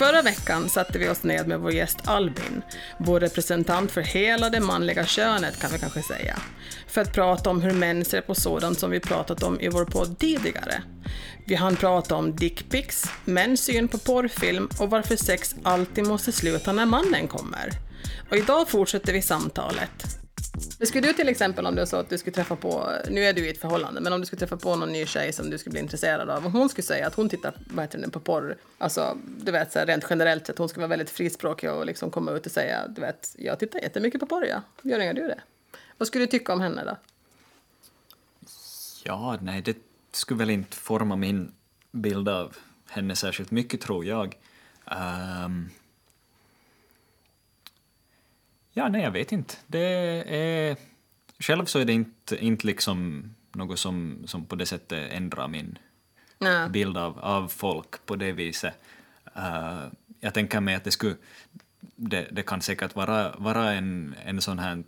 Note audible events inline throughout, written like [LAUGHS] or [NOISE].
Förra veckan satte vi oss ned med vår gäst Albin, vår representant för hela det manliga könet kan vi kanske säga, för att prata om hur män ser på sådant som vi pratat om i vår podd tidigare. Vi hann prata om dickpics, mäns syn på porrfilm och varför sex alltid måste sluta när mannen kommer. Och idag fortsätter vi samtalet. Skulle du till exempel om du sa att du skulle träffa på, nu är du i ett förhållande, men om du skulle träffa på någon ny tjej som du skulle bli intresserad av, och hon skulle säga att hon tittar vad heter det, på porr, alltså du vet så här, rent generellt sett, hon skulle vara väldigt frispråkig och liksom komma ut och säga, du vet, jag tittar jättemycket på porr, ja. Gör inga du det? Vad skulle du tycka om henne då? Ja, nej, det skulle väl inte forma min bild av henne särskilt mycket, tror jag. Um, ja, nej, jag vet inte. Det är... Själv så är det inte, inte liksom något som, som på det sättet ändrar min Nej. bild av, av folk på det viset. Uh, jag tänker mig att det skulle... Det, det kan säkert vara, vara en, en sån här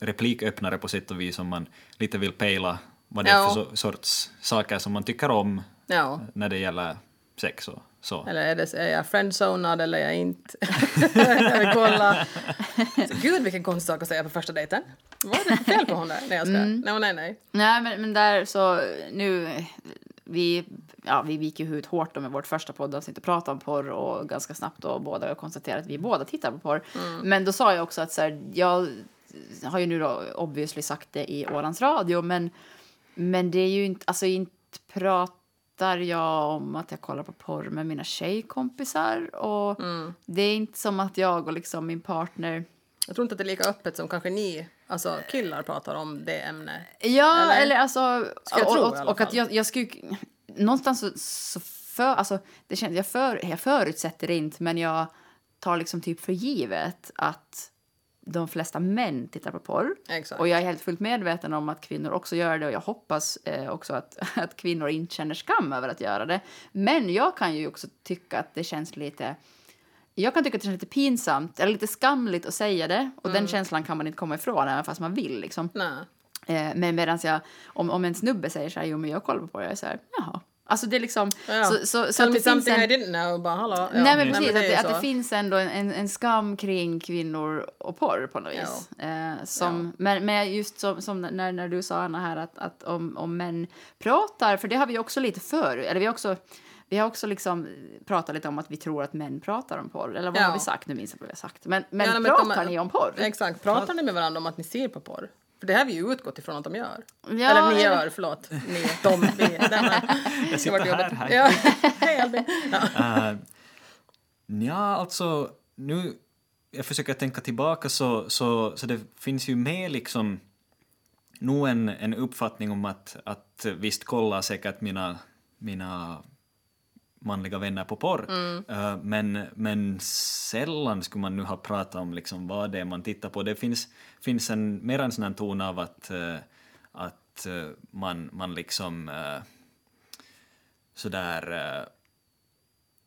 repliköppnare på sätt och vis om man lite vill pejla vad det är för sorts saker som man tycker om Ja. när det gäller sex och så. Eller är, det, är jag friendzonad eller är jag inte? [LAUGHS] jag vill kolla. Så, [LAUGHS] gud vilken konstig sak att säga på första dejten. Vad är det fel på hon där? Nej jag ska. Nej, nej, nej. Nej, men, men där så nu, vi, ja, vi gick ju ut hårt då med vårt första poddavsnitt och pratade om porr och ganska snabbt och båda konstaterade att vi båda tittar på porr. Men då sa jag också att så här, jag har ju nu då obviously sagt det i Ålands Radio, men, men det är ju inte, alltså inte pratar jag om att jag kollar på porr med mina tjejkompisar och det är inte som att jag och liksom min partner Jag tror inte att det är lika öppet som kanske ni, alltså killar pratar om det ämnet. Ja, Eller? eller, alltså... Ska jag och, tro och, alla och att jag, jag skulle... Någonstans så, så för... Alltså, det känns, jag, för, jag förutsätter det inte, men jag tar liksom typ för givet att de flesta män tittar på porr. Exakt. Och jag är helt fullt medveten om att kvinnor också gör det och jag hoppas eh, också att, [LAUGHS] att kvinnor inte känner skam över att göra det. Men jag kan ju också tycka att det känns lite... Jag kan tycka att det känns lite pinsamt eller lite skamligt att säga det och Mm. den känslan kan man inte komma ifrån även fast man vill liksom. Eh, men medan jag, om, om en snubbe säger så här, jo men jag kollar på det, jag är så här, jaha. Alltså det är liksom, Ja. så, så, så Tell me det finns something I en, didn't know. Bara, hallå. Ja. nej men precis, att, är det, att det finns ändå en, en, en skam kring kvinnor och porr på något vis. Eh, som, men, men just som, som när, när du sa Anna här att, att om, om män pratar, för det har vi också lite för, eller vi har också vi har också liksom pratat lite om att vi tror att män pratar om porr. Eller vad Ja. har vi sagt? Nu minns jag vad vi har sagt. Men, men Ja, men pratar de- ni om porr? Exakt. Pratar ni med varandra om att ni ser på porr? För det har vi ju utgått ifrån att de gör. Ja, eller ni gör, förlåt. Ni, de, vi. [LAUGHS] Jag sitter här, här. Ja. Hej Albin. Ja. Uh, [LAUGHS] ja, alltså nu... Jag försöker tänka tillbaka så, så, så det finns ju med liksom nog en, en uppfattning om att, att visst kollar säkert mina, mina manliga vänner på porr, Eh, men, men sällan skulle man nu ha pratat om liksom vad det är man tittar på. Det finns, finns en, mer en sån här ton av att, eh, att eh, man, man liksom uh, sådär uh,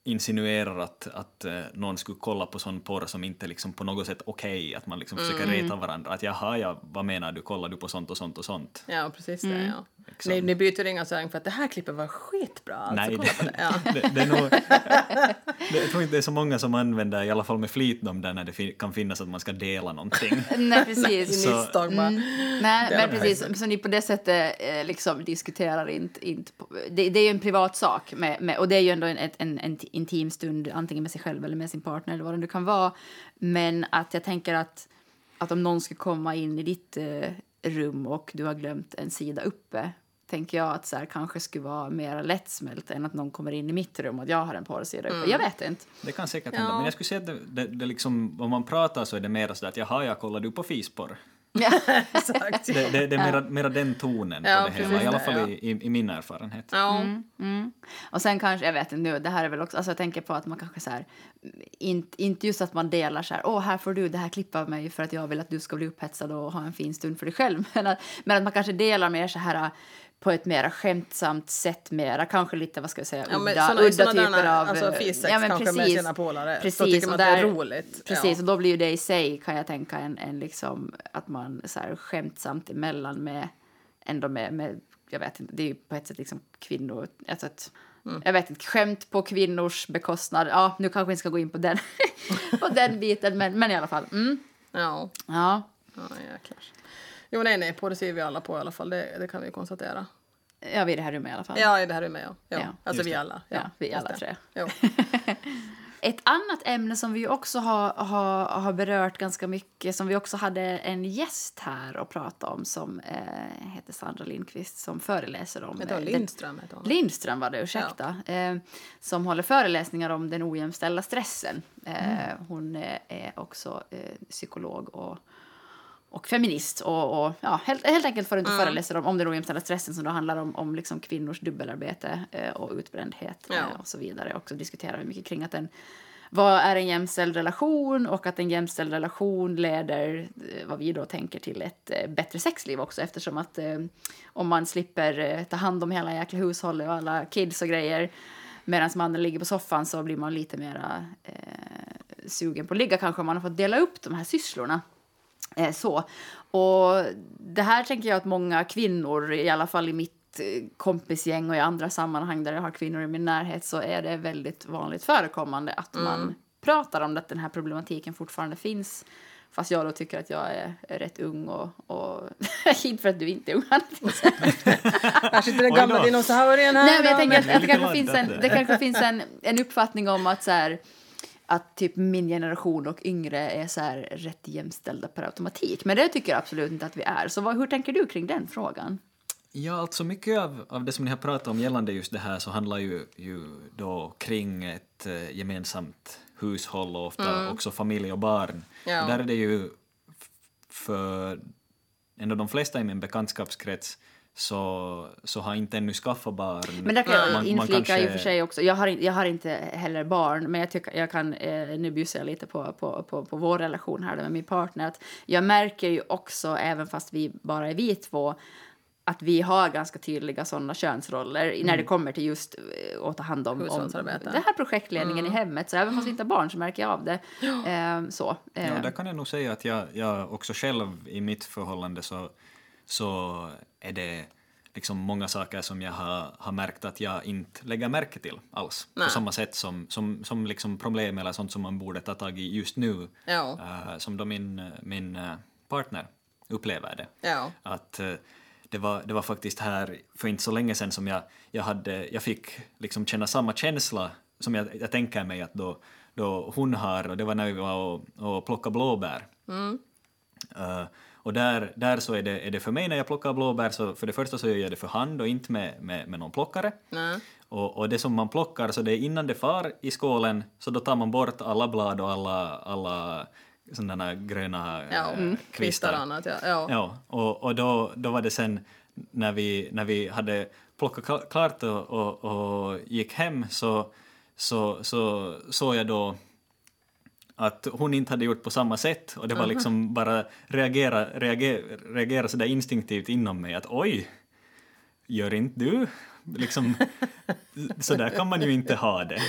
insinuerar att, att någon skulle kolla på sån porr som inte liksom på något sätt okej, att man liksom försöker reta varandra. Att jaha, ja, vad menar du, kollar du på sånt och sånt och sånt? ja, precis det. Mm. Ja. Liksom. Ni, ni byter inga här för att det här klippet var skitbra. Alltså, Nej, kolla på det. Ja. [LAUGHS] det, det är nog, [LAUGHS] det, jag tror inte det är så många som använder, i alla fall med flit, de där när det kan finnas att man ska dela någonting. [LAUGHS] Nej, precis. Så- Misstag bara. Nej, men precis. Så ni på det sättet eh, liksom diskuterar inte... inte på, det, det är ju en privat sak. Med, med, och det är ju ändå en, ett- en, en intim stund, antingen med sig själv eller med sin partner eller vad det nu kan vara. Men att jag tänker att, att om någon skulle komma in i ditt eh, rum och du har glömt en sida uppe tänker jag att så här, kanske skulle vara mer lättsmält än att någon kommer in i mitt rum och jag har en porrsida uppe. Jag vet inte. Det kan säkert hända, Ja. men jag skulle säga att det, det, det liksom, om man pratar så är det mer sådär att jaha, jag kollar du på fisporr? Ja. [LAUGHS] Exakt. [LAUGHS] Det, det, det är mera, mera den tonen Ja, på det hela, i alla fall ja. i, i, min erfarenhet. Ja. Mm. Och sen kanske, jag vet inte nu, det här är väl också, alltså jag tänker på att man kanske så här, inte, inte just att man delar så här, åh här får du det här klipp av mig för att jag vill att du ska bli upphetsad och ha en fin stund för dig själv. [LAUGHS] Men att, men att man kanske delar mer så här på ett mer skämtsamt sätt mera, kanske lite, vad ska jag säga, Ja, men udda, såna- udda såna typer där, av... alltså, eh, fissex kanske med sina polare. Så Precis, tycker man att det är där- roligt. Precis, Ja. och då blir ju det i sig, kan jag tänka, en, en liksom, att man så här skämtsamt emellan med, ändå med, med jag vet inte, det är ju på ett sätt liksom kvinnor, alltså ett, jag vet inte, skämt på kvinnors bekostnad. Ja, nu kanske vi ska gå in på den, [LAUGHS] på den biten, men, men i alla fall. Mm. Ja. Ja. Ja, jäklar. Jo, nej, nej, på det ser vi alla på i alla fall. Det, det kan vi konstatera. Ja, vi är i det här rummet i alla fall. Ja, det här är med, ja. ja. Ja. Alltså vi alla. Ja, vi just alla tre. [LAUGHS] Ett annat ämne som vi också har, har, har berört ganska mycket, som vi också hade en gäst här och prata om som eh, heter Sandra Lindqvist som föreläser om... Hon eh, Lindström? Heter hon. Lindström var det, ursäkta. Eh, som håller föreläsningar om den ojämställda stressen. Eh, hon eh, är också eh, psykolog och, och feminist. Och, och ja, helt, helt enkelt för att inte föreläser om, om den ojämställda stressen som då handlar om, om liksom kvinnors dubbelarbete eh, och utbrändhet Ja. eh, och så vidare. Också diskuterar vi mycket kring att den vad är en jämställd relation och att en jämställd relation leder, eh, vad vi då tänker, till ett eh, bättre sexliv också eftersom att eh, om man slipper eh, ta hand om hela jäkla hushållet och alla kids och grejer medan mannen ligger på soffan så blir man lite mera sugen på att ligga kanske om man har fått dela upp de här sysslorna. Eh, så. Och det här tänker jag att många kvinnor, i alla fall i mitt eh, kompisgäng och i andra sammanhang där jag har kvinnor i min närhet så är det väldigt vanligt förekommande att man pratar om att den här problematiken fortfarande finns. Fast jag då tycker att jag är, rätt ung och, och [LAUGHS] inte för att du inte är ung. Här sitter den gamla dinosaurien här. Nej, men jag tänker att, att det kanske finns en, det. kanske finns en, en uppfattning om att så här, att typ min generation och yngre är så här rätt jämställda per automatik. Men det tycker jag absolut inte att vi är. Så vad, hur tänker du kring den frågan? Ja, alltså mycket av, av det som ni har pratat om gällande just det här så handlar ju, ju då kring ett eh, gemensamt hushåll och ofta också familj och barn. Ja. Och där är det ju för ändå de flesta i min bekantskapskrets så, så har inte ännu skaffat barn. Men där kan jag Man- man inflika i och kanske- för sig också. Jag har, jag har inte heller barn, men jag, tycker, jag kan, eh, nu bjussar jag lite på, på, på, på vår relation här med min partner. Att jag märker ju också, även fast vi bara är vi två, att vi har ganska tydliga sådana könsroller när det kommer till just eh, att ta hand om, om den här projektledningen i hemmet. Så även fast vi inte har barn så märker jag av det. Eh, så. Eh, Ja, där kan jag nog säga att jag, jag också själv i mitt förhållande så, så är det liksom många saker som jag har, har märkt att jag inte lägger märke till alls. Nej. På samma sätt som, som, som liksom problem eller sånt som man borde ta tag i just nu. Ja. eh, som då min, min eh, partner upplever det. Ja. Att eh, det var, det var faktiskt här för inte så länge sedan som jag, jag, hade, jag fick liksom känna samma känsla som jag, jag tänker mig att då, då hon har, och det var när vi var och, och plockade blåbär. Eh, och där, där så är det, är det för mig när jag plockar blåbär så för det första så gör jag det för hand och inte med, med, med någon plockare. Nej. Och, och det som man plockar, så det är innan det far i skålen, så då tar man bort alla blad och alla, alla sådana gröna Ja, mm. kvistar och annat. Ja. Ja. Ja, och, och då, då var det sen när vi, när vi hade plockat kla- klart och, och, och gick hem så, så, så såg jag då att hon inte hade gjort på samma sätt och det var liksom bara reagera, reagera, reagera sådär instinktivt inom mig att oj, gör inte du? Liksom, [LAUGHS] så där kan man ju inte ha det,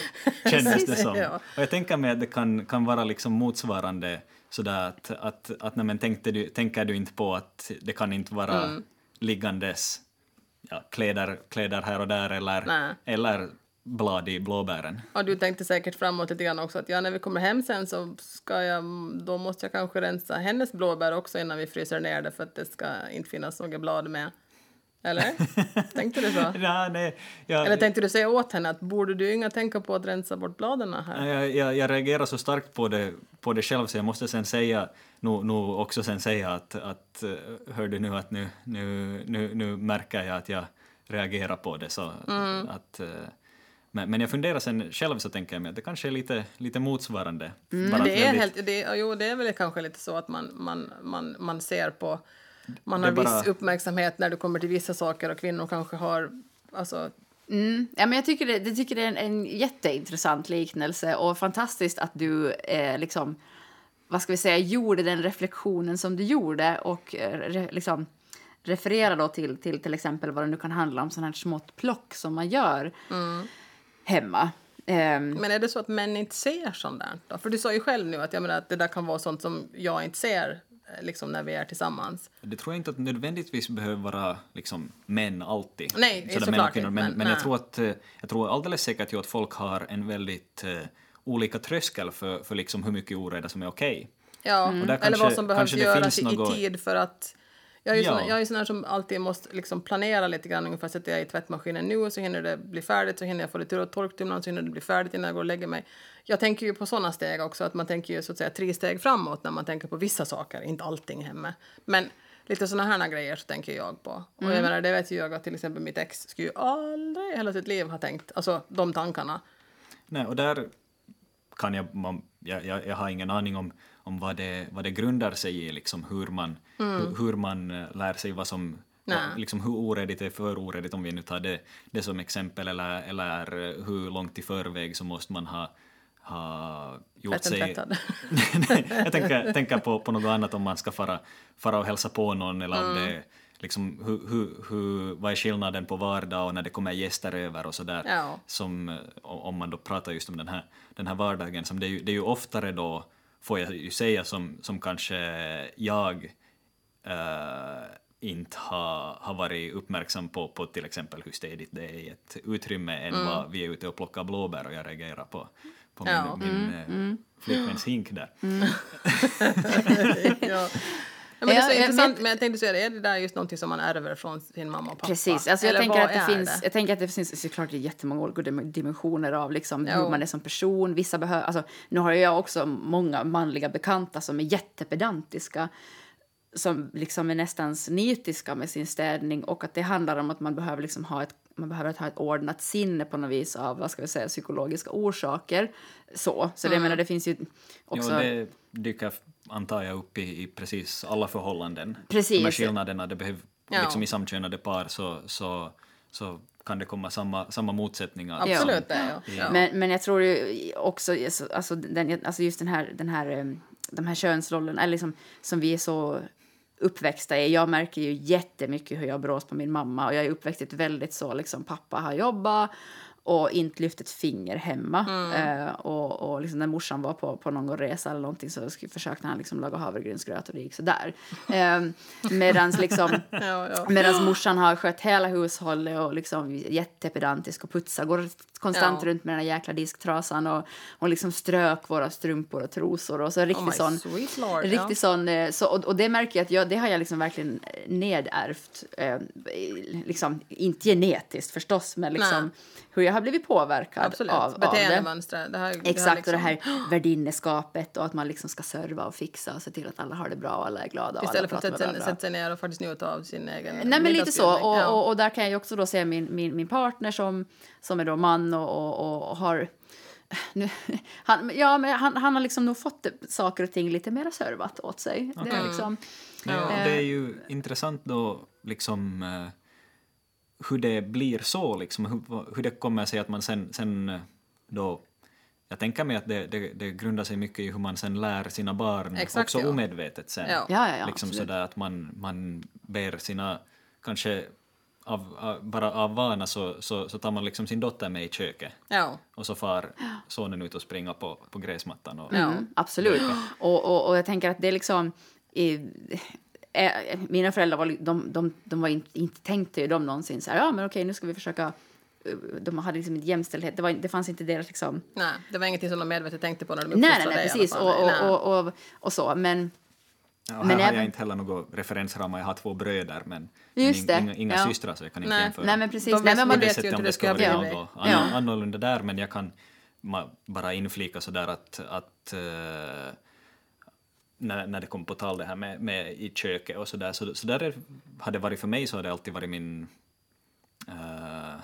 [LAUGHS] kändes det som. Och jag tänker mig att det kan, kan vara liksom motsvarande sådär att, att, att nej, men tänkte du, tänker du inte på att det kan inte vara Mm. liggandes ja, kläder, kläder här och där eller, Nej. eller blad i blåbären. Och du tänkte säkert framåt lite grann också att ja, när vi kommer hem sen så ska jag, då måste jag kanske rensa hennes blåbär också innan vi fryser ner det för att det ska inte finnas några blad med. Eller? [LAUGHS] tänkte du så? Ja, nej, jag, Eller tänkte du säga åt henne att borde du inga tänka på att rensa bort bladen här? jag, jag, jag reagerar så starkt på det, på det själv så jag måste sen säga, nog nu också sen säga att, att eh, hör du nu att nu, nu, nu, nu märker jag att jag reagerar på det så Mm. att eh, men, men jag funderar sen själv så tänker jag mig att det kanske är lite, lite motsvarande. Mm, det är, väldigt- helt, det, jo, det är väl kanske lite så att man, man, man, man ser på... Man har bara- viss uppmärksamhet när det kommer till vissa saker och kvinnor kanske har... Alltså, Mm. Ja, men jag tycker det, det tycker det är en, en jätteintressant liknelse och fantastiskt att du eh, liksom, vad ska vi säga, gjorde den reflektionen som du gjorde och eh, re, liksom referera då till, till till exempel vad det nu kan handla om sådant här smått plock som man gör hemma. Ehm, men är det så att män inte ser sånt där? Då? För du sa ju själv nu att, jag menar, att det där kan vara sånt som jag inte ser eh, liksom när vi är tillsammans. Det tror jag inte att nödvändigtvis behöver vara liksom, män alltid. Nej, Sådär såklart män Men, men- men jag, tror att, eh, jag tror alldeles säkert ju att folk har en väldigt eh, olika tröskel för, för liksom hur mycket oreda som är okej. Ja, Och där eller kanske- vad som behövs kanske göras i något- tid för att... Jag är ju Ja. sån, jag är sån här som alltid måste liksom planera lite grann. Ungefär sätter jag i tvättmaskinen nu så hinner det bli färdigt, så hinner jag få lite torktumlaren så hinner det bli färdigt innan jag går och lägger mig. Jag tänker ju på såna steg också, att man tänker ju så att säga tre steg framåt när man tänker på vissa saker, inte allting hemma. Men lite såna här grejer så tänker jag på. Och Mm. jag menar, det vet ju jag att till exempel mitt ex skulle ju aldrig i hela sitt liv ha tänkt, alltså de tankarna. Nej, och där kan jag, man, jag, jag, jag har ingen aning om, om vad, det, vad det grundar sig i, liksom hur man, hur, hur man eh, lär sig vad som vad- liksom hur oredigt är för oredigt om vi nu tar det, det som exempel eller, eller hur långt i förväg så måste man ha, ha gjort sig... [LAUGHS] jag tänker, tänker på, på något annat om man ska fara, fara och hälsa på någon eller om Mm. det liksom, hur, hur, hur, vad är skillnaden på vardag och när det kommer gäster över och sådär. Ja. Som, eh, om man då pratar just om den här, den här vardagen, som det, är ju, det är ju oftare då, får jag ju säga, som, som kanske jag eh, inte har, har varit uppmärksam på, på till exempel hur städigt det är i ett utrymme än vad vi är ute och plockar blåbär och jag reagerar på, på min, Ja. min eh, flickväns hink där. [LAUGHS] ja. Men det är så jag- intressant, men- jag tänkte säga, är det där just någonting som man ärver från sin mamma och pappa? Precis, alltså jag, Eller tänker att det är finns, jag tänker att det finns såklart jättemånga olika dim- dimensioner av liksom hur man är som person. Vissa behöver, alltså, nu har jag också många manliga bekanta som är jättepedantiska som liksom är nästan nitiska med sin städning och att det handlar om att man behöver liksom ha ett man behöver ha ett ordnat sinne på något vis av vad ska vi säga, psykologiska orsaker. Så, så det, jag menar, det finns ju också... Jo, det dyker, antar jag, upp i, i precis alla förhållanden. Precis. De här skillnaderna, det behöver, Ja. liksom i samkönade par så, så, så kan det komma samma, samma motsättningar. Absolut, jag. Ja. Ja. Men, men jag tror ju också, alltså, alltså, den, alltså just den här, den här, eh, de här könsrollerna, eller liksom, som vi är så uppväxta är. Jag märker ju jättemycket hur jag brås på min mamma och jag är uppväxt i ett väldigt så, liksom, pappa har jobbat och inte lyft ett finger hemma. Eh, och och liksom, när morsan var på, på någon resa eller någonting så försökte han liksom laga havregrynsgröt och det gick sådär. [LAUGHS] Eh, medans liksom, [LAUGHS] Ja, ja. Medan morsan har skött hela hushållet och liksom jättepedantisk och putsar. Går konstant Ja. runt med den jäkla disktrasan och, och liksom strök våra strumpor och trosor. Och så Oh riktigt my sån... lord. Riktigt ja. sån, eh, så, och, och det märker jag att jag, det har jag liksom verkligen nedärvt. Eh, liksom, inte genetiskt förstås, men liksom Nej. hur jag har blivit påverkad Absolut. av, av det. Beteendemönster. Det här, Exakt, det här liksom, och det här värdinneskapet och att man liksom ska serva och fixa och se till att alla har det bra och alla är glada. Istället för att sätta sig, ner och faktiskt njuta av sin egen Nej men lite så. Och, Ja. och, och där kan jag också då se min, min, min partner som, som är då man och, och, och har... Nu, [LAUGHS] han, ja, men han, han har liksom nog fått saker och ting lite mer servat åt sig. Det är liksom, Ja, och det är ju intressant då liksom eh, hur det blir så, liksom, hur, hur det kommer sig att man sen, sen då jag tänker mig att det, det, det grundar sig mycket i hur man sen lär sina barn, Exakt, också ja. omedvetet sen. Ja. Ja, ja, ja, liksom sådär att man, man ber sina, kanske av, av, bara av vana så, så, så tar man liksom sin dotter med i köket Ja. och så far sonen ut och springer på, på gräsmattan. Och, Ja. mm, absolut. Och, och, och jag tänker att det är liksom... I, eh, mina föräldrar var, de, de, de var inte, inte tänkte ju de någonsin så här, ja men okej nu ska vi försöka... eh, De hade liksom inte jämställdhet, det, var, det fanns inte deras liksom... Nej, det var ingenting som de medvetet tänkte på när de Nej, nej, uppfostrade nej, i alla precis. Och, Nej. och, och, och, och så, men... Ja, Men här har även- jag inte heller några referensramar, jag har två bröder men, Just men inga, inga ja. systrar så jag kan inte Nej. jämföra. Nej men precis. De Nej, men man vet ju inte om det ska vara något Ja. ann- annorlunda där men jag kan bara inflika sådär att, att eh, när, när det kom på tal det här med, med i köket och sådär. Så, så där är, har det varit för mig så har det alltid varit min eh,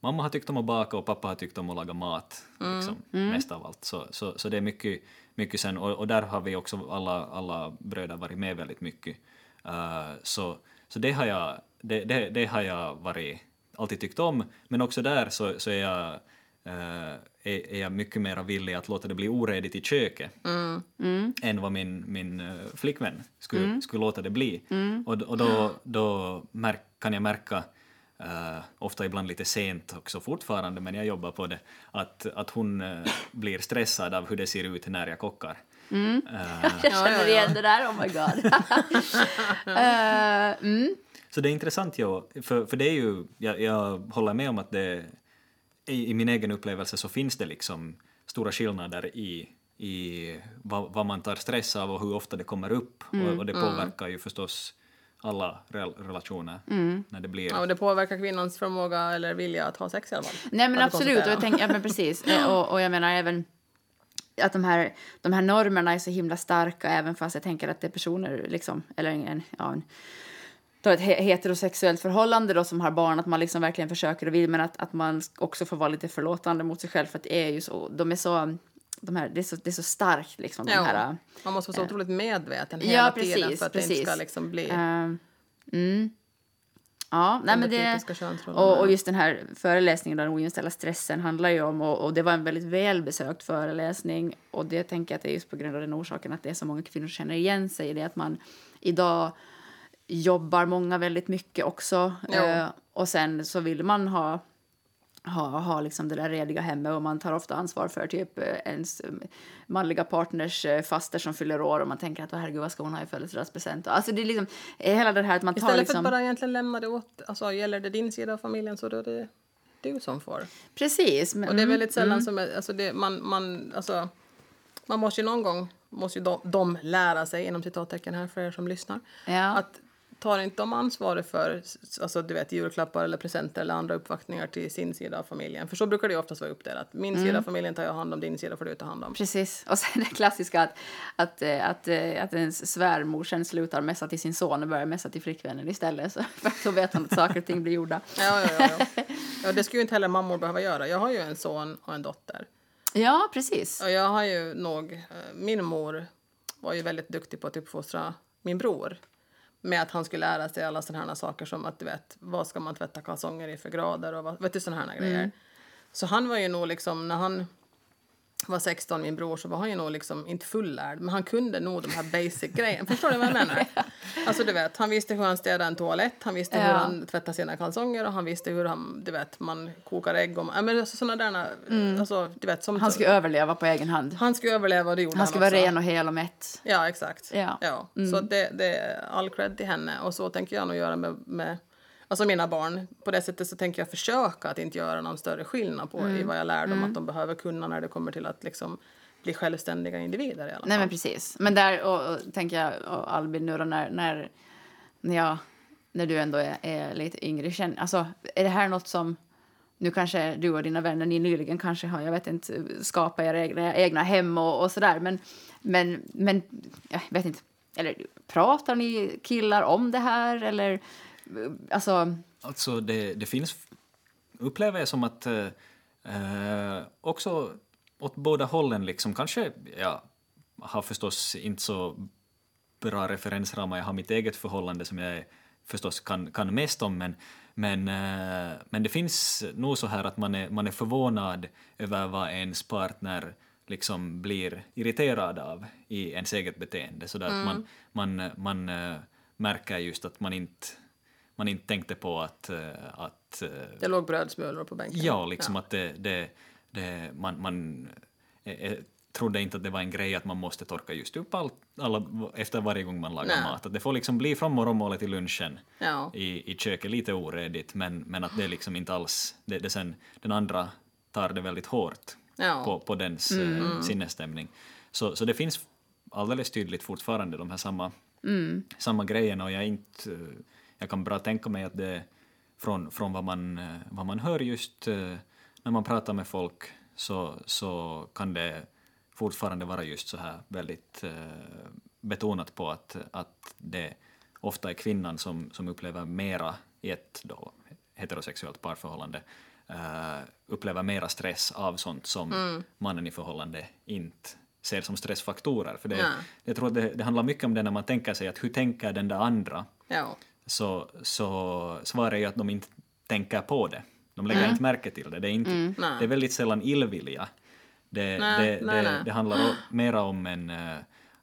Mamma har tyckt om att baka och pappa har tyckt om att laga mat, liksom, mest av allt. Så, så, så det är mycket, mycket sen, och, och där har vi också alla, alla bröder varit med väldigt mycket. Eh, så, så det har jag, det, det, det har jag varit, alltid tyckt om, men också där så, så är jag eh, är, är jag mycket mer villig att låta det bli oredigt i köket än vad min, min eh, flickvän skulle, skulle låta det bli. Och, och då, då märk, kan jag märka, eh, ofta ibland lite sent också fortfarande, men jag jobbar på det, att, att hon eh, blir stressad av hur det ser ut när jag kockar. [LAUGHS] Jag känner igen det där, oh my god. [LAUGHS] Mm. Så det är intressant, ja, för, för det är ju, jag, jag håller med om att det, i, i min egen upplevelse så finns det liksom stora skillnader i, i vad, vad man tar stress av och hur ofta det kommer upp. Och, och det påverkar ju förstås alla rel, relationer när det blir... Ja, och det påverkar kvinnans förmåga eller vilja att ha sex i alla fall. Nej men absolut, och jag tänker, ja, men precis. [LAUGHS] Eh, Och, och jag menar även att de här, de här normerna är så himla starka även fast jag tänker att det är personer liksom, eller en, ja, en då ett he- heterosexuellt förhållande då som har barn, att man liksom verkligen försöker och vill men att, att man också får vara lite förlåtande mot sig själv för att det är ju så, de är så, de här, det, är så, det är så starkt liksom de Ja, här man måste vara så otroligt medveten Ja, hela tiden precis, för att det inte precis. ska liksom bli... Eh, mm. Ja, nej, men det, och, och just den här föreläsningen, den ojämställda stressen, handlar ju om, och, och det var en väldigt välbesökt föreläsning, och det tänker jag att det är just på grund av den orsaken att det är så många kvinnor som känner igen sig i det, att man idag jobbar många väldigt mycket också, eh, och sen så vill man ha ha, ha liksom det där rediga hemmet och man tar ofta ansvar för typ eh, ens eh, manliga partners eh, faster som fyller år och man tänker att "Åh, herregud vad ska hon ha i födelsedagspresent? Alltså det är liksom hela det här att man tar Istället liksom... för att bara egentligen lämna det åt, alltså gäller det din sida av familjen så då är det du som får. Precis. Men, Och det är mm, väldigt sällan som, är- alltså det, man, man, alltså, man måste ju någon gång, måste ju de, de lära sig, inom citattecken här för er som lyssnar, Ja. att tar inte de ansvaret för alltså, du vet, julklappar eller presenter eller andra uppvaktningar till sin sida av familjen? För så brukar det oftast vara uppdelat. Min Mm. sida av familjen tar jag hand om, din sida får du ta hand om. Precis. Och sen det klassiska att, att, eh, att, eh, att ens svärmor sen slutar messa till sin son och börjar messa till flickvännen istället. Så, för [LAUGHS] så vet hon att saker och ting blir gjorda. Ja, ja, ja, ja. [LAUGHS] ja, det skulle ju inte heller mammor behöva göra. Jag har ju en son och en dotter. Ja, precis. Och jag har ju nog, eh, min mor var ju väldigt duktig på att uppfostra min bror. Med att han skulle lära sig alla sådana här saker som att du vet, vad ska man tvätta kalsonger i för grader och vad, vet du sådana här grejer. Så han var ju nog liksom, när han var 16, min bror, så var han ju nog liksom inte fullärd, men han kunde nog de här basic grejerna. Förstår du vad jag menar? [LAUGHS] Alltså du vet, han visste hur han städade en toalett, han visste hur Ja. han tvättade sina kalsonger och han visste hur han, du vet, man kokar ägg och, ja men alltså sådana där, alltså du vet, som Han skulle överleva på egen hand. han skulle överleva och det gjorde Han skulle vara ren och hel och mätt. Ja, exakt. Ja. Mm. Så det, det är all cred till henne. Och så tänker jag nog göra med, med alltså mina barn. På det sättet så tänker jag försöka att inte göra någon större skillnad på Mm. i vad jag lär dem att de behöver kunna när det kommer till att liksom bli självständiga individer i alla fall. Nej men precis. Men där och, och, tänker jag, och Albin nu då när, när, när, jag, när du ändå är, är lite yngre, känn, alltså är det här något som nu kanske du och dina vänner, ni nyligen kanske har, jag vet inte, skapat era egna, egna hem och, och sådär, men, men, men jag vet inte, eller pratar ni killar om det här eller, alltså, Alltså det, det finns, upplever jag som att eh, också åt båda hållen liksom, kanske, jag har förstås inte så bra referensramar, jag har mitt eget förhållande som jag förstås kan, kan mest om, men, men, eh, men det finns nog så här att man är, man är förvånad över vad ens partner liksom blir irriterad av i ens eget beteende, så att man, man, man eh, märker just att man inte man inte tänkte på att, eh, att eh, Det låg brödsmulor på bänken. ja, liksom att det, det, det, man, man eh, eh, trodde inte att det var en grej att man måste torka just upp allt, alla, efter varje gång man lagar Nej. mat. Att det får liksom bli från morgonmålet till lunchen Ja. i, i köket lite oredigt, men, men att det liksom inte alls, det, det sen, den andra tar det väldigt hårt Ja. på, på dens eh, sinnesstämning. Så, så det finns alldeles tydligt fortfarande de här samma, samma grejerna och jag, är inte, jag kan bra tänka mig att det från, från vad, man, eh, vad man hör just eh, när man pratar med folk så, så kan det fortfarande vara just så här väldigt eh, betonat på att, att det ofta är kvinnan som, som upplever mera i ett då heterosexuellt parförhållande upplever mera stress av sånt som mannen i förhållande inte ser som stressfaktorer. För det, Nej. jag tror att det, det handlar mycket om det när man tänker sig att hur tänker den där andra? Ja. Så, så svaret är ju att de inte tänker på det. De lägger inte märke till det. Det är, inte, Nej. det är väldigt sällan illvilja. Det, Nej, det, nej, det, nej. det handlar mera om en, eh,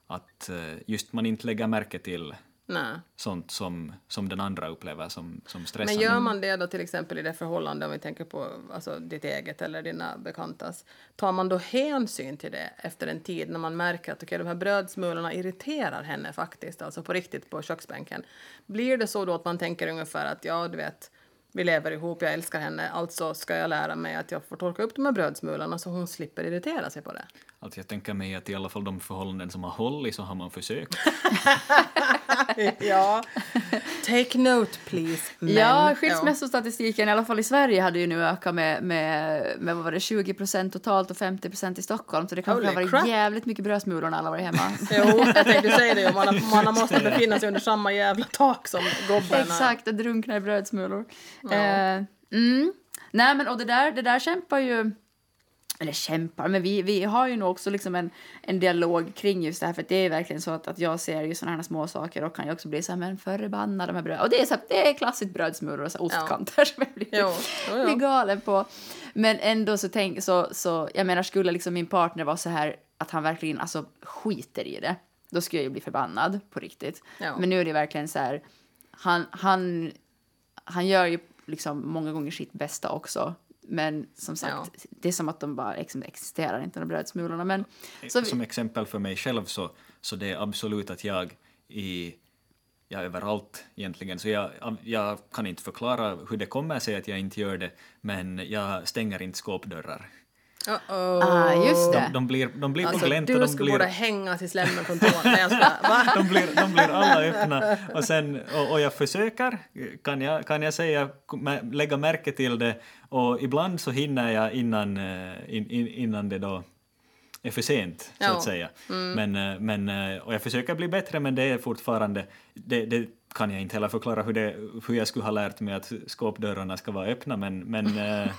att eh, just man inte lägger märke till Nej. sånt som, som den andra upplever som, som stressande. Men gör man det då till exempel i det förhållande, om vi tänker på alltså, ditt eget eller dina bekantas, tar man då hänsyn till det efter en tid när man märker att okay, de här brödsmulorna irriterar henne faktiskt, alltså på riktigt på köksbänken. Blir det så då att man tänker ungefär att ja, du vet, vi lever ihop, jag älskar henne, alltså ska jag lära mig att jag får torka upp de här brödsmulorna så hon slipper irritera sig på det. Alltså jag tänker mig att i alla fall de förhållanden som har hållit så har man försökt. [LAUGHS] ja. Take note please. Men, ja, skilsmässostatistiken i alla fall i Sverige hade ju nu ökat med, med, med vad var det, 20 procent totalt och 50 procent i Stockholm. Så det kanske har varit crap. jävligt mycket brödsmulor när alla varit hemma. [LAUGHS] Jo, jag tänkte säga det. Man, man måste befinna sig under samma jävla tak som gobben. Exakt, att drunkna i brödsmulor. Eh, mm. Nej men och det där, det där kämpar ju eller kämpar, men vi, vi har ju nog också liksom en, en dialog kring just det här för det är verkligen så att, att jag ser ju sådana här små saker och kan ju också bli så här, men förbanna de här bröd. Och det är så här, det är klassiskt brödsmulor och så här ostkanter [LAUGHS] som jag blir, Jo, jo, [LAUGHS] jo. blir galen på. Men ändå så tänk, så, så jag menar skulle liksom min partner vara så här att han verkligen alltså skiter i det, då skulle jag ju bli förbannad på riktigt. Ja. Men nu är det verkligen så här, han, han, han gör ju liksom många gånger sitt bästa också. Men som sagt, Ja. det är som att de bara liksom existerar inte, de brödsmulorna. Men, så vi, Som exempel för mig själv så, så det är absolut att jag i ja, överallt egentligen, så jag, jag kan inte förklara hur det kommer sig att jag inte gör det, men jag stänger inte skåpdörrar. Uh-oh. ah, just De, det. de blir, de blir på Alltså, glänt och du de skulle blir, borde hängas i slemmen från tån. Nej, jag skojar. Va? [LAUGHS] de, blir, de blir alla öppna. Och, sen, och, och jag försöker, kan jag, kan jag säga, lägga märke till det. Och ibland så hinner jag innan, eh, in, in, innan det då är för sent, så Ja. att säga. Men, eh, men, eh, och jag försöker bli bättre, men det är fortfarande... Det, det kan jag inte heller förklara hur, det, hur jag skulle ha lärt mig att skåpdörrarna ska vara öppna, men... men [LAUGHS] eh,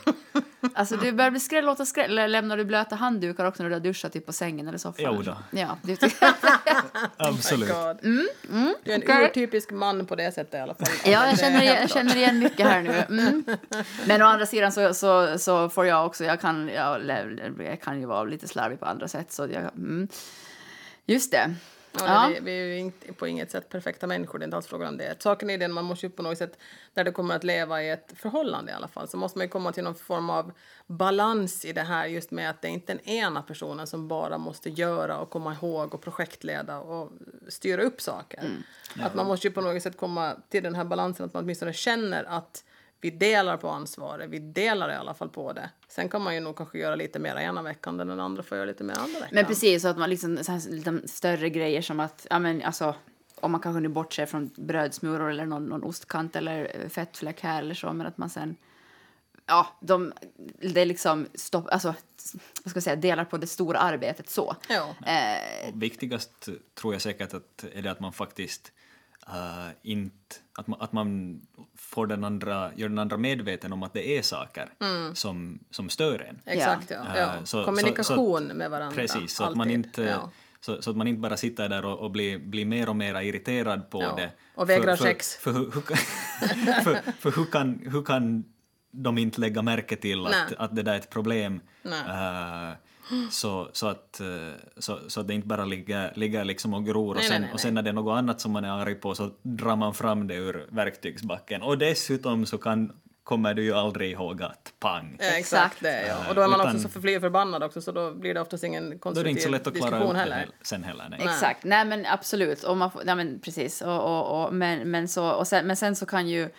Alltså du börjar bli skräll, låta skräll. Eller lämnar du blöta handdukar också när du har duschat typ på sängen eller soffan? Jo då. Ja, det, [LAUGHS] [LAUGHS] absolut. My God. Du är en okej. urtypisk man på det sättet i alla fall. ja jag, känner igen, jag känner igen mycket här nu. Mm. Men å andra sidan så, så, så får jag också, jag kan, jag, jag kan ju vara lite slarvig på andra sätt. Så jag, mm. Just det. Ja, Ja. Vi, vi är ju inte, på inget sätt perfekta människor, det är inte alls frågan om det. Saken är den, man måste ju på något sätt, där du kommer att leva i ett förhållande i alla fall, så måste man ju komma till någon form av balans i det här just med att det är inte den ena personen som bara måste göra och komma ihåg och projektleda och styra upp saker. Att man måste ju på något sätt komma till den här balansen att man åtminstone känner att vi delar på ansvaret, vi delar i alla fall på det. Sen kan man ju nog kanske göra lite mer ena veckan, den andra får göra lite mer andra veckan. Men precis, så att man liksom, så här, lite större grejer som att, ja men alltså, om man kanske nu bortser från brödsmulor eller någon, någon ostkant eller eh, fettfläck här eller så, men att man sen, ja, de, det är liksom stopp, alltså, vad ska jag säga, delar på det stora arbetet så. Ja. Eh, Och viktigast tror jag säkert att är det att man faktiskt uh, inte, att man, att man får den andra, gör den andra medveten om att det är saker som, som stör en. Exakt, ja. Ja. ja. Eh, så- Kommunikation så- med varandra. Precis, så att, man inte, Ja. så, så att man inte bara sitter där och, och blir, blir mer och mer irriterad på Ja, det. och vägrar för, sex. För, för, hur- hur, kan- [LAUGHS] för, för hur, kan, hur kan de inte lägga märke till att, att det där är ett problem? Nej. Eh, så, så, att, eh, så, så att det inte bara ligger, ligger liksom och gror och Nej, sen, nej, nej, och sen när det är något annat som man är arg på så drar man fram det ur verktygsbacken. Och dessutom så kan, kommer du ju aldrig ihåg att pang. Ja, exakt det, ja. Och då är man Utan- också så förfly förbannad också så då blir det oftast ingen Då är konstruktiv det inte så lätt att klara diskussion upp det heller. heller, sen heller. Nej. Exakt, nej men absolut. Och man får, nej, men precis. Och, och, och, men, men, så, och sen, men sen så kan ju,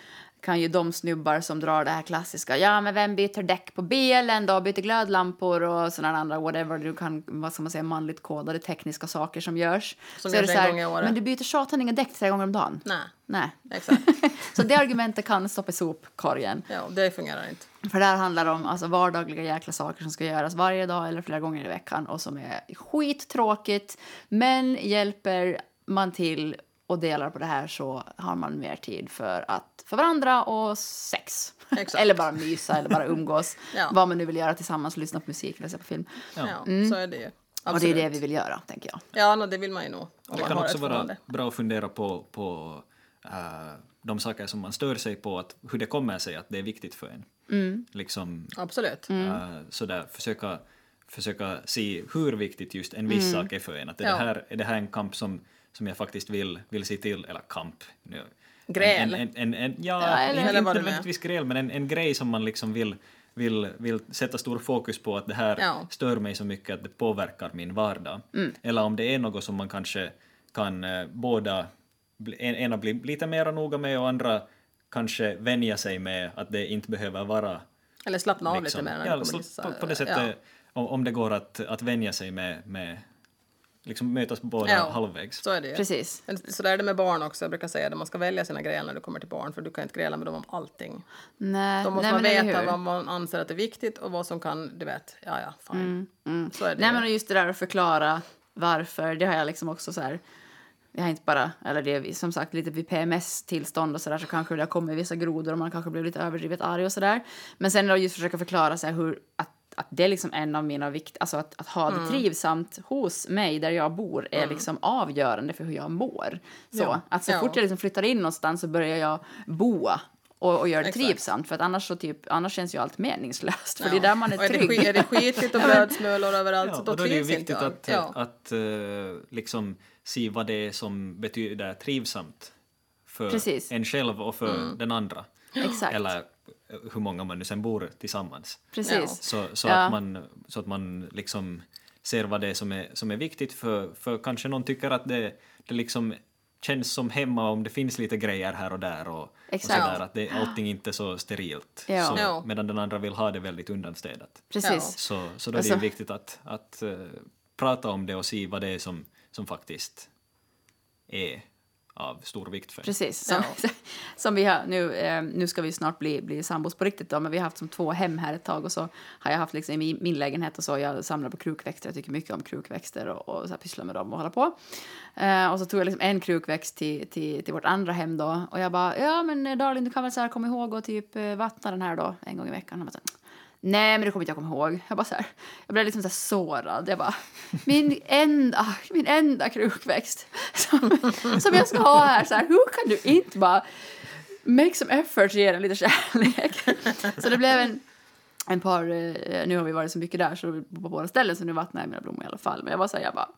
kan ju de snubbar som drar det här klassiska, ja men vem byter däck på bilen då, byter glödlampor och sådana andra whatever, du kan, vad ska man säga, manligt kodade tekniska saker som görs. Som så görs det så här. Men du byter satan inga däck tre gånger om dagen. Nej, Nej. exakt. [LAUGHS] så det argumentet kan stoppa i sopkorgen. Ja, det fungerar inte. För där handlar det om alltså, vardagliga jäkla saker som ska göras varje dag eller flera gånger i veckan och som är skittråkigt. Men hjälper man till och delar på det här så har man mer tid för, att, för varandra och sex. Exakt. eller bara mysa eller bara umgås. [LAUGHS] Ja. Vad man nu vill göra tillsammans, lyssna på musik eller se på film. Ja, så är det ju. Och det är Absolut. det vi vill göra, tänker jag. Ja, no, det vill man ju nog. Det man kan också vara bra att fundera på, på eh, de saker som man stör sig på, att hur det kommer sig att det är viktigt för en. Mm. Liksom, Absolut. eh, sådär, försöka, försöka se hur viktigt just en viss sak är för en. Att är, Ja. det här, är det här en kamp som, som jag faktiskt vill, vill se till, eller kamp. Nu. Gräl. En, en, en, en, ja, Ja, eller- inte, nödvändigtvis gräl, men en, en grej som man liksom vill, vill, vill sätta stor fokus på att det här Ja. stör mig så mycket att det påverkar min vardag. Mm. Eller om det är något som man kanske kan eh, båda, en, ena bli lite mer noga med och andra kanske vänja sig med att det inte behöver vara Eller slappna av liksom, lite mer ja, på, på det ja. sättet, om, om det går att, att vänja sig med, med liksom mötas båda Ja. halvvägs. Så är det ju. Precis. Så där är det med barn också. Jag brukar säga att man ska välja sina grejer när du kommer till barn för du kan inte gräla med dem om allting. Nej, Då måste nej, man veta vad man anser att är viktigt och vad som kan, du vet, ja ja, fine. Så är det Mm, Nej ju. men och just det där att förklara varför, det har jag liksom också så här jag har inte bara, eller det är som sagt lite vid PMS-tillstånd och sådär så kanske det har kommit vissa grodor och man kanske blir lite överdrivet arg och sådär. Men sen då just försöka förklara så här hur, att, att det är liksom en av mina vikt, alltså att, att ha Mm. det trivsamt hos mig där jag bor är liksom avgörande för hur jag mår. Så Ja. att så Ja. fort jag liksom flyttar in någonstans så börjar jag boa och, och göra det Exakt. trivsamt för att annars så typ, annars känns ju allt meningslöst för Ja. det är där man är [LAUGHS] och trygg. skit, är det skitigt och [LAUGHS] blödsmulor överallt så då och då är det trivs viktigt att, ja. att, eh, liksom se vad det är som betyder trivsamt för Precis. en själv och för Mm. den andra. Exakt. Eller hur många man nu sen bor tillsammans. Precis. Så, så, Ja. att man, så att man liksom ser vad det är som är, som är viktigt för, för kanske någon tycker att det, det liksom känns som hemma om det finns lite grejer här och där och, och Exakt. sådär, att det, allting inte är så sterilt. Ja. Så, Ja. Medan den andra vill ha det väldigt undanstädat. Precis. Så, så då är det Alltså- viktigt att, att eh, prata om det och se vad det är som, som faktiskt är av stor vikt för. Precis, som, [LAUGHS] som vi har nu, eh, nu ska vi snart bli, bli sambos på riktigt då, men vi har haft som två hem här ett tag och så har jag haft liksom i min, lägenhet och så, jag samlar på krukväxter, jag tycker mycket om krukväxter och, och så här pysslar med dem och hålla på. Eh, och så tog jag liksom en krukväxt till, till, till vårt andra hem då och jag bara, ja men eh, darling du kan väl så här komma ihåg och typ eh, vattna den här då en gång i veckan. Han bara, Nej, men det kommer inte jag komma ihåg. Jag, bara så här, jag blev liksom så sårad. Jag bara, min enda, min enda krukväxt som, som jag ska ha här. Så här, hur kan du inte bara make some effort ge den lite kärlek? Så det blev en, en par, eh, nu har vi varit så mycket där så på båda ställen så nu vattnar jag mina blommor i alla fall. Men jag var så här, jag bara,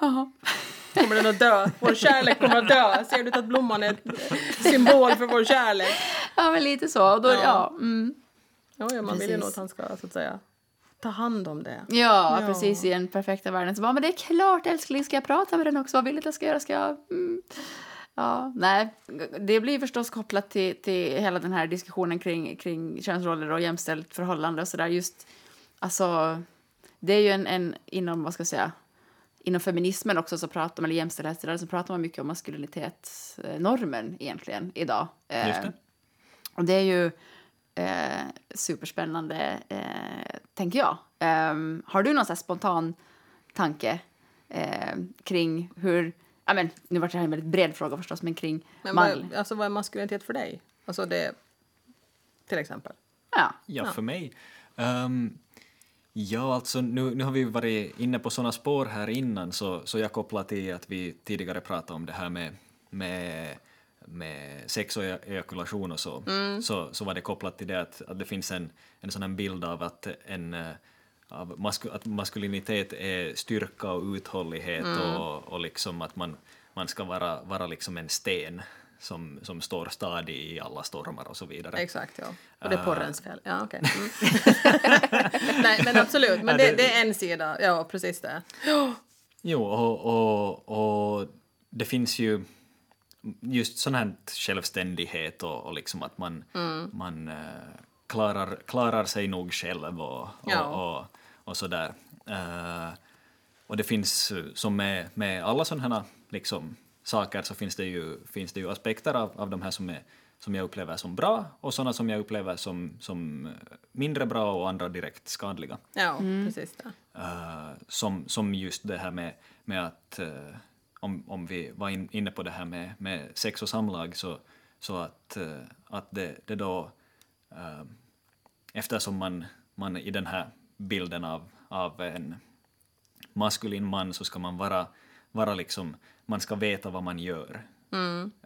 jaha. Kommer den att dö? Vår kärlek kommer att dö. Ser du inte att blomman är ett symbol för vår kärlek? Ja, men lite så. Och då, Ja. ja. mm. Ja, ja, man vill ju Precis. nog att han ska så att säga ta hand om det. Ja, Ja. precis i den perfekta världen. Så bara, men det är klart älskling, ska jag prata med den också? Vad vill du att jag ska göra? Ska jag... Mm. Ja, nej, det blir förstås kopplat till, till hela den här diskussionen kring, kring könsroller och jämställt förhållande och sådär. Just, alltså, det är ju en, en inom, vad ska jag säga, inom feminismen också så pratar man, eller jämställdhet, så pratar man mycket om maskulinitetsnormen egentligen idag. Eh, Just det. och det är ju eh, superspännande, eh, tänker jag. Ehm, har du någon så här spontan tanke eh, kring hur... Ja, men, nu var det här en väldigt bred fråga förstås, men kring Men manlig... vad, alltså, vad är maskulinitet för dig? Alltså det, till exempel. Ja, Ja, Ja. för mig. Ehm, ja, alltså nu, nu har vi varit inne på sådana spår här innan så, så jag kopplar till att vi tidigare pratade om det här med, med, med sex och e- ejakulation och så. så. Så var det kopplat till det att, att det finns en, en sån bild av att en eh, av masku, att maskulinitet är styrka och uthållighet och, och liksom att man, man ska vara, vara liksom en sten som, som står stadig i alla stormar och så vidare. Exakt, ja. Och det är Ah. porrens fel. Ja, okej. Mm. [LAUGHS] [LAUGHS] Nej, men absolut. Men det- det är en sida. Ja, precis det. Jo, och, och, och det finns ju just sån här självständighet och, och liksom att man, man eh, klarar, klarar sig nog själv och, och, Ja. och, och sådär. Eh, och det finns, som med, med alla sådana här liksom, saker, så finns det ju, finns det ju aspekter av, av de här som, är, som jag upplever som bra och sådana som jag upplever som, som mindre bra och andra direkt skadliga. Ja, precis det. Eh, som, som just det här med, med att, eh, om, om vi var in, inne på det här med, med sex och samlag, så, så att, eh, att det, det då, uh, eftersom man, man i den här bilden av, av en maskulin man så ska man vara, vara liksom, man ska veta vad man gör.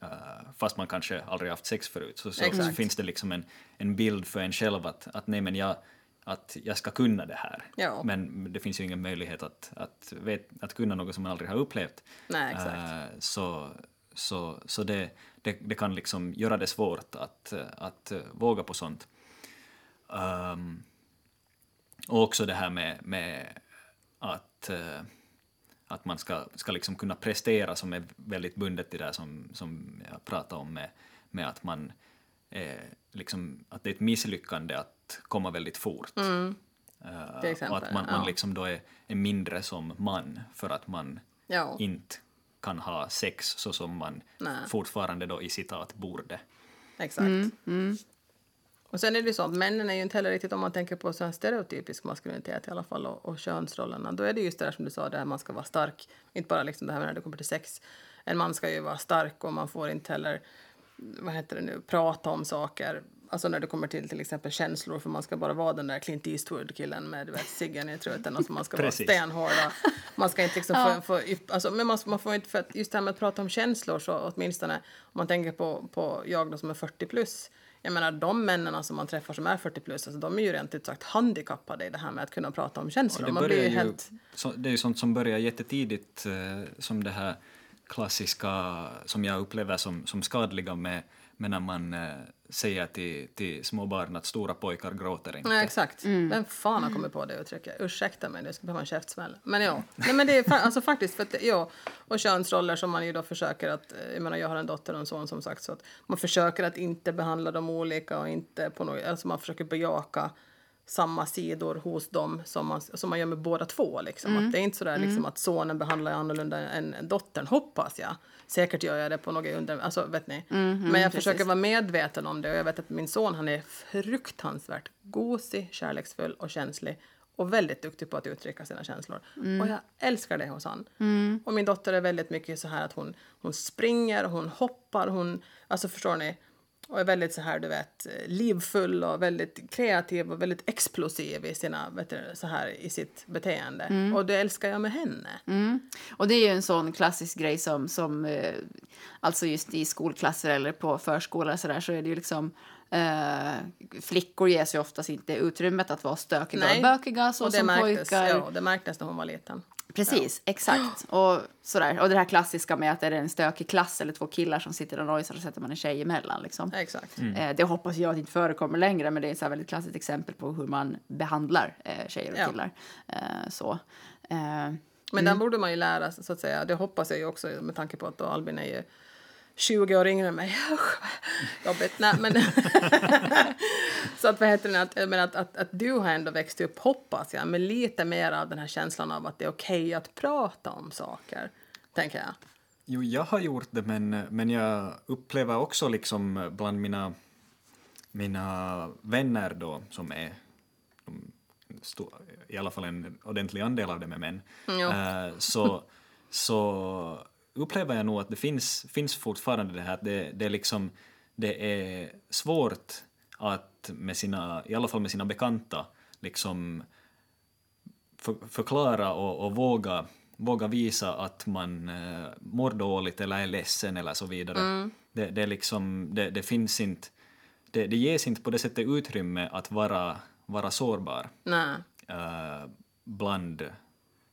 Eh, fast man kanske aldrig haft sex förut, så, så, så finns det liksom en, en bild för en själv att, att nej men jag, att jag ska kunna det här. Ja. Men det finns ju ingen möjlighet att, att, vet, att kunna något som man aldrig har upplevt. Nej. Eh, så så, så det, det, det kan liksom göra det svårt att, att våga på sånt. Um, och också det här med, med att, uh, att man ska, ska liksom kunna prestera som är väldigt bundet till det som, som jag pratade om med, med att man är, liksom, att det är ett misslyckande att komma väldigt fort. Mm. Uh, och att man, man liksom då är, är mindre som man för att man ja. inte kan ha sex så som man Nej. fortfarande då i citat borde. Exakt. Mm, mm. Och sen är det ju så att männen är ju inte heller riktigt, om man tänker på så stereotypisk maskulinitet i alla fall och, och könsrollerna, då är det just det där som du sa, där man ska vara stark, inte bara liksom det här när det kommer till sex. En man ska ju vara stark och man får inte heller, vad heter det nu, prata om saker Alltså när det kommer till till exempel känslor, för man ska bara vara den där Clint Eastwood-killen med du vet, ciggen i truten. Alltså man ska vara stenhårda. Man ska inte liksom ja. få, få alltså, men man, man får inte, för att just det här med att prata om känslor så åtminstone om man tänker på, på jag då som är 40 plus. Jag menar de männen som man träffar som är 40 plus, alltså, de är ju rent ut sagt handikappade i det här med att kunna prata om känslor. Det, man blir ju helt... så, det är ju sånt som börjar jättetidigt, eh, som det här klassiska som jag upplever som, som skadliga med, med när man eh, säga till, till små barn att stora pojkar gråter inte. Nej, exakt. Mm. Vem fan har kommit på det uttrycket? Ursäkta mig, det ska behöva en käftsmäll. Men ja, [LAUGHS] Nej, men det är alltså faktiskt för att, ja, och könsroller som man ju då försöker att, jag menar jag har en dotter och en son som sagt så att man försöker att inte behandla dem olika och inte på något, alltså man försöker bejaka samma sidor hos dem som man, som man gör med båda två. Liksom. Mm. Att det är inte så där, liksom, mm. att sonen behandlar annorlunda än dottern, hoppas jag. Säkert gör jag det på något under... Alltså, vet ni? Mm, mm, Men jag precis. försöker vara medveten om det och jag vet att min son han är fruktansvärt gosig, kärleksfull och känslig och väldigt duktig på att uttrycka sina känslor. Mm. Och jag älskar det hos han. Mm. Och min dotter är väldigt mycket så här att hon, hon springer, hon hoppar, hon... Alltså förstår ni? Och är väldigt så här, du vet, livfull och väldigt kreativ och väldigt explosiv i, sina, vet du, så här, i sitt beteende. Mm. Och det älskar jag med henne. Mm. Och det är ju en sån klassisk grej som, som eh, alltså just i skolklasser eller på förskola så, där, så är det ju liksom eh, flickor ges ju oftast inte utrymmet att vara stökiga Nej. och bökiga så och det som märktes, pojkar. Ja, det märktes när hon var liten. Precis, ja. exakt. Och, sådär. och det här klassiska med att är det en stökig klass eller två killar som sitter och nojsar så sätter man en tjej emellan. Liksom. Exakt. Mm. Eh, det hoppas jag att det inte förekommer längre men det är ett väldigt klassiskt exempel på hur man behandlar eh, tjejer och ja. killar. Eh, så. Eh, men mm. den borde man ju lära sig så att säga. Det hoppas jag ju också med tanke på att Albin är ju 20 år yngre än mig. [LAUGHS] Jobbigt. Nej, men [LAUGHS] så att, vad heter det, att, men att, att, att du har ändå växt upp, hoppas jag, med lite mer av den här känslan av att det är okej okay att prata om saker, tänker jag. Jo, jag har gjort det, men, men jag upplever också liksom bland mina, mina vänner då, som är i alla fall en ordentlig andel av dem är män, mm, äh, så, så upplever jag nog att det finns, finns fortfarande det här att det, det, är liksom, det är svårt att med sina, i alla fall med sina bekanta, liksom för, förklara och, och, våga, våga visa att man eh, mår dåligt eller är ledsen eller så vidare. Mm. Det, det, liksom, det, det finns inte, det, det ges inte på det sättet utrymme att vara, vara sårbar. Uh, bland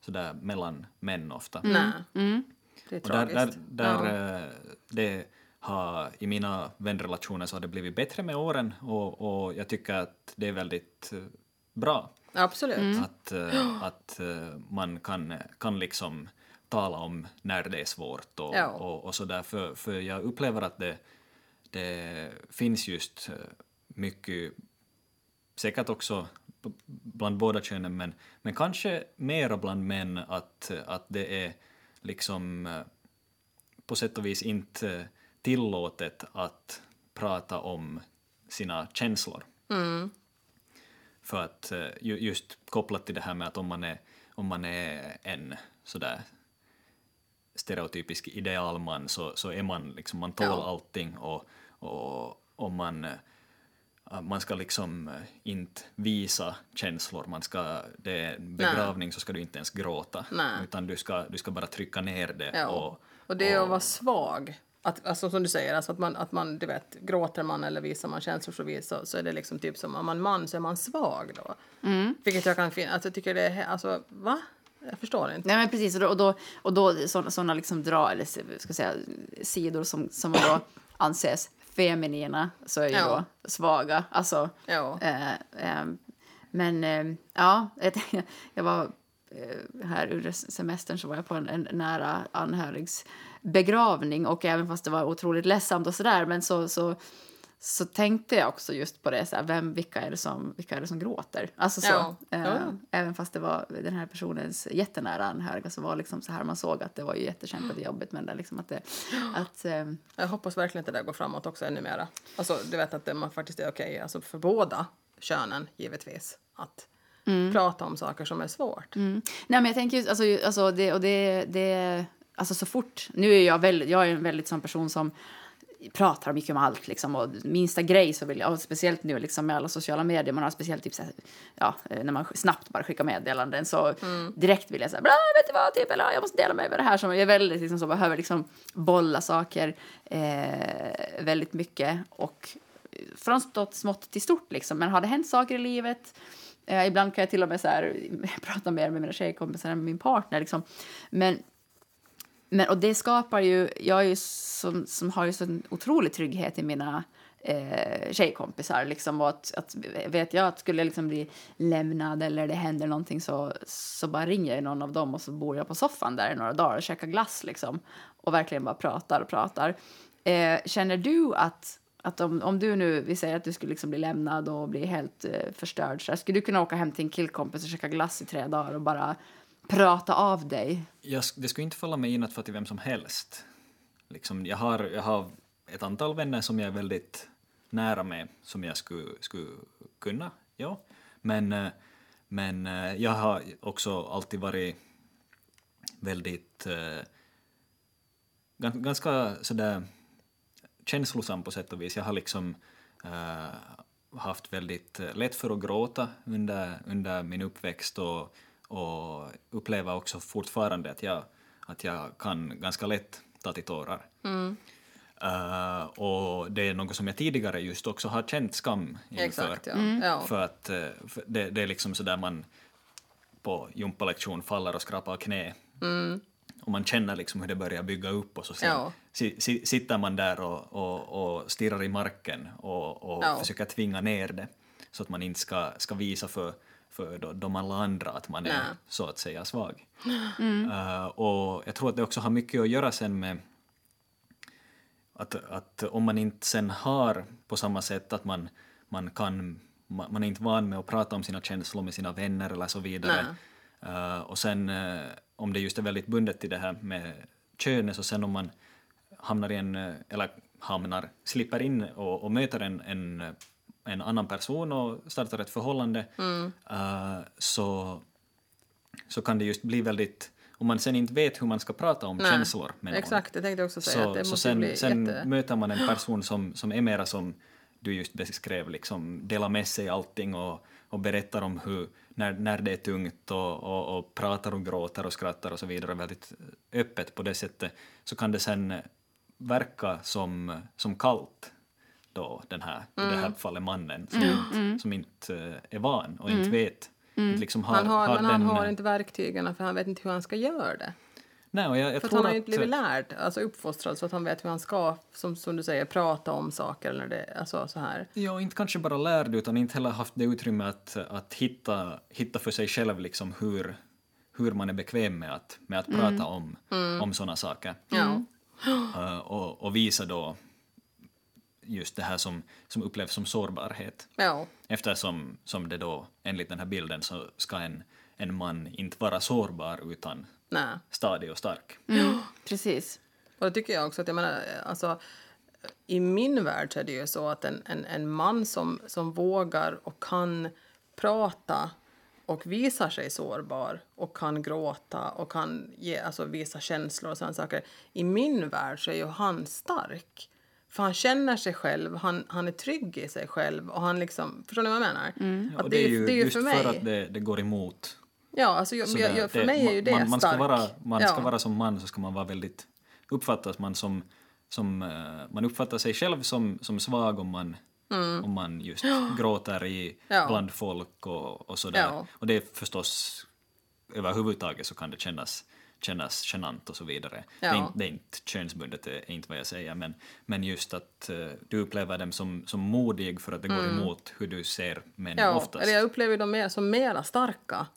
sådär mellan män ofta. Mm. Mm. Det är där, där, där ja. Eh, det har, I mina vänrelationer så har det blivit bättre med åren och, och jag tycker att det är väldigt eh, bra. Absolut. Mm. Att, uh, att man kan, kan liksom tala om när det är svårt och, ja. och, och sådär. För, för jag upplever att det, det finns just mycket, säkert också bland båda könen, men, men kanske mera bland män, att, att det är liksom eh, på sätt och vis inte tillåtet att prata om sina känslor. Mm. För att eh, just kopplat till det här med att om man är, om man är en sådär stereotypisk idealman så, så är man liksom, man tål ja. allting och, och om man eh, man ska liksom inte visa känslor, man ska, det är en begravning Nej. så ska du inte ens gråta, Nej. utan du ska, du ska bara trycka ner det. Ja. Och, och det är att vara svag. att, alltså som du säger, alltså att man, att man, du vet, gråter man eller visar man känslor så, vis, så, så är det liksom typ som om man är man så är man svag då. Mm. Vilket jag kan finna, alltså jag tycker det är, alltså va? Jag förstår inte. Nej men precis, och då, och då, och då sådana, liksom dra, eller ska säga, sidor som, som då anses feminina så är ju Ja. då svaga. Alltså, Ja. eh, eh, men eh, ja, jag, jag var eh, här under semestern så var jag på en, en nära anhörigs begravning och även fast det var otroligt ledsamt och sådär men så, så, så tänkte jag också just på det, så här, vem, vilka, är det som, vilka är det som gråter? Alltså så, Ja. eh, Ja. Även fast det var den här personens jättenära anhöriga så var liksom så här, man såg att det var ju jättekämpigt och jobbigt men det liksom att det, att, eh, Jag hoppas verkligen att det där går framåt också ännu mera. Alltså, du vet att det, man faktiskt är okej, alltså för båda könen givetvis, att prata om saker som är svårt. Mm. Nej, men jag tänker just, alltså, alltså det, och det, det, alltså så fort, nu är jag väldigt, jag är en väldigt sån person som pratar mycket om allt liksom och minsta grej så vill jag, speciellt nu liksom med alla sociala medier, man har speciellt typ så här, ja, eh, när man snabbt bara skickar meddelanden så direkt vill jag säga, vet du vad, typ, eller jag måste dela med mig av det här som jag är väldigt liksom så behöver liksom bolla saker eh, väldigt mycket och från stått smått till stort liksom, men har det hänt saker i livet Eh, ibland kan jag till och med så här, [LAUGHS] prata mer med mina tjejkompisar än med min partner. Liksom. Men, men, och det skapar ju... Jag är ju som, som har ju sån otrolig trygghet i mina eh, tjejkompisar. Liksom, och att, att, vet jag att skulle jag liksom bli lämnad eller det händer någonting så, så bara ringer jag någon av dem och så bor jag på soffan där i några dagar och käkar glass. Liksom, och verkligen bara pratar och pratar. Eh, känner du att att om, om du nu, vi säger att du skulle liksom bli lämnad och bli helt eh, förstörd, så här, skulle du kunna åka hem till en killkompis och käka glass i tre dagar och bara prata av dig? Jag, det skulle inte falla mig in att få till vem som helst. Liksom, jag, har, jag har ett antal vänner som jag är väldigt nära med, som jag skulle, skulle kunna, ja. Men, eh, men eh, jag har också alltid varit väldigt eh, ganska sådär känslosam på sätt och vis. Jag har liksom haft väldigt lätt för att gråta under, under min uppväxt och, och upplever också fortfarande att jag, att jag kan ganska lätt ta till tårar. Eh, och det är något som jag tidigare just också har känt skam inför. Exakt, ja. ja. För att eh, för det, det är liksom så där man på gympalektion faller och skrapar knä. Och man känner liksom hur det börjar bygga upp och så sen Ja. si, si, sitter man där och, och, och stirrar i marken och, och Ja. försöker tvinga ner det så att man inte ska, ska visa för, för de, de alla andra att man är Nej. så att säga svag. [GASPS] Eh, och jag tror att det också har mycket att göra sen med att, att om man inte sen har på samma sätt att man, man kan, man, man är inte van med att prata om sina känslor med sina vänner eller så vidare. Eh, och sen eh, om det just är väldigt bundet till det här med könet så sen om man hamnar i en, eller hamnar, slipper in och, och möter en, en, en annan person och startar ett förhållande eh, så, så kan det just bli väldigt om man sen inte vet hur man ska prata om Nej, känslor med någon, Exakt, jag tänkte också säga så, det så sen, sen jätte... möter man en person som, som är mera som du just beskrev, liksom delar med sig allting och, och berättar om hur, när, när det är tungt och, och, och pratar och gråter och skrattar och så vidare väldigt öppet på det sättet, så kan det sen verka som, som kallt då den här, i det Mm. här fallet mannen som, inte, som inte är van och inte vet. Inte liksom har, han har, men han den, har inte verktygen för han vet inte hur han ska göra det. Nej, och jag, jag För tror han har ju inte blivit lärd, alltså uppfostrad så att han vet hur han ska, som, som du säger, prata om saker eller det, alltså så här. Ja, inte kanske bara lärd utan inte heller haft det utrymme att, att hitta, hitta för sig själv liksom hur, hur man är bekväm med att, med att prata om, om sådana saker. Ja. Eh, och, och visa då just det här som, som upplevs som sårbarhet. Ja. Eftersom som det då, enligt den här bilden, så ska en, en man inte vara sårbar utan Nej. stadig och stark. Precis. Och det tycker jag också att jag menar, alltså i min värld så är det ju så att en, en, en man som, som vågar och kan prata och visar sig sårbar och kan gråta och kan ge, alltså visa känslor och sådana saker. I min värld så är ju han stark. För han känner sig själv, han, han är trygg i sig själv och han liksom, förstår ni vad jag menar? Ja, Att det är ju det är ju just för mig. för att det, det går emot Ja, alltså jag, Så jag, jag, för det- mig är ju det man, man stark. ska vara, man ska ja. vara som man så ska man vara väldigt uppfattas man som som eh, man uppfattar sig själv som, som svag om man, om man just [GASPS] gråter i, Mm. Ja. bland folk och, och sådär. Ja. Och det är förstås, överhuvudtaget så kan det kännas, kännas genant och så vidare. Det, är Ja. inte, det är inte könsbundet, det är inte vad jag säger, men, men just att eh, du upplever dem som, som modig för att det går emot hur du ser män Mm. Ja, oftast. eller jag upplever dem mer som mera starka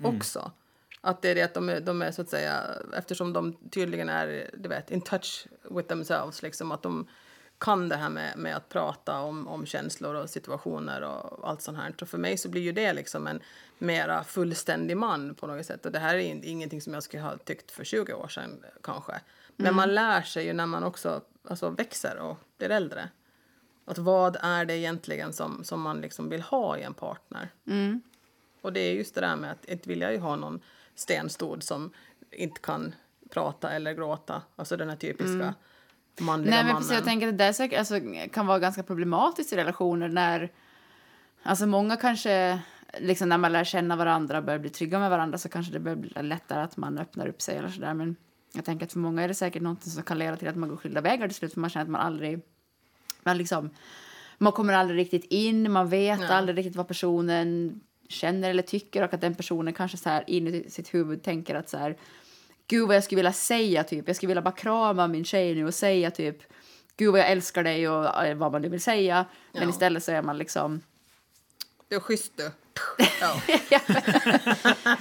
Mm. också. Att det är det att de de är så att säga, eftersom de tydligen är, du vet, in touch with themselves, liksom att de kan det här med, med att prata om, om känslor och situationer och allt sånt här. Så för mig så blir ju det liksom en mera fullständig man på något sätt. Och det här är in- ingenting som jag skulle ha tyckt för 20 år sedan kanske. Men man lär sig ju när man också alltså, växer och blir äldre. Att vad är det egentligen som, som man liksom vill ha i en partner? Och det är just det där med att inte vill jag ju ha någon stenstod som inte kan prata eller gråta. Alltså den här typiska manliga Nej, men mannen. precis, jag tänker att det där säkert, alltså, kan vara ganska problematiskt i relationer när... Alltså många kanske, liksom när man lär känna varandra och börjar bli trygga med varandra så kanske det börjar bli lättare att man öppnar upp sig eller sådär. Men jag tänker att för många är det säkert något som kan leda till att man går skilda vägar till slut för man känner att man aldrig... Man liksom... Man kommer aldrig riktigt in, man vet Ja. aldrig riktigt vad personen känner eller tycker och att den personen kanske så här in i sitt huvud tänker att så här gud vad jag skulle vilja säga typ. Jag skulle vilja bara krama min tjej nu och säga typ gud vad jag älskar dig och eh, vad man nu vill säga. Men Ja. istället så är man liksom Det är schysst du. [LAUGHS] Ja.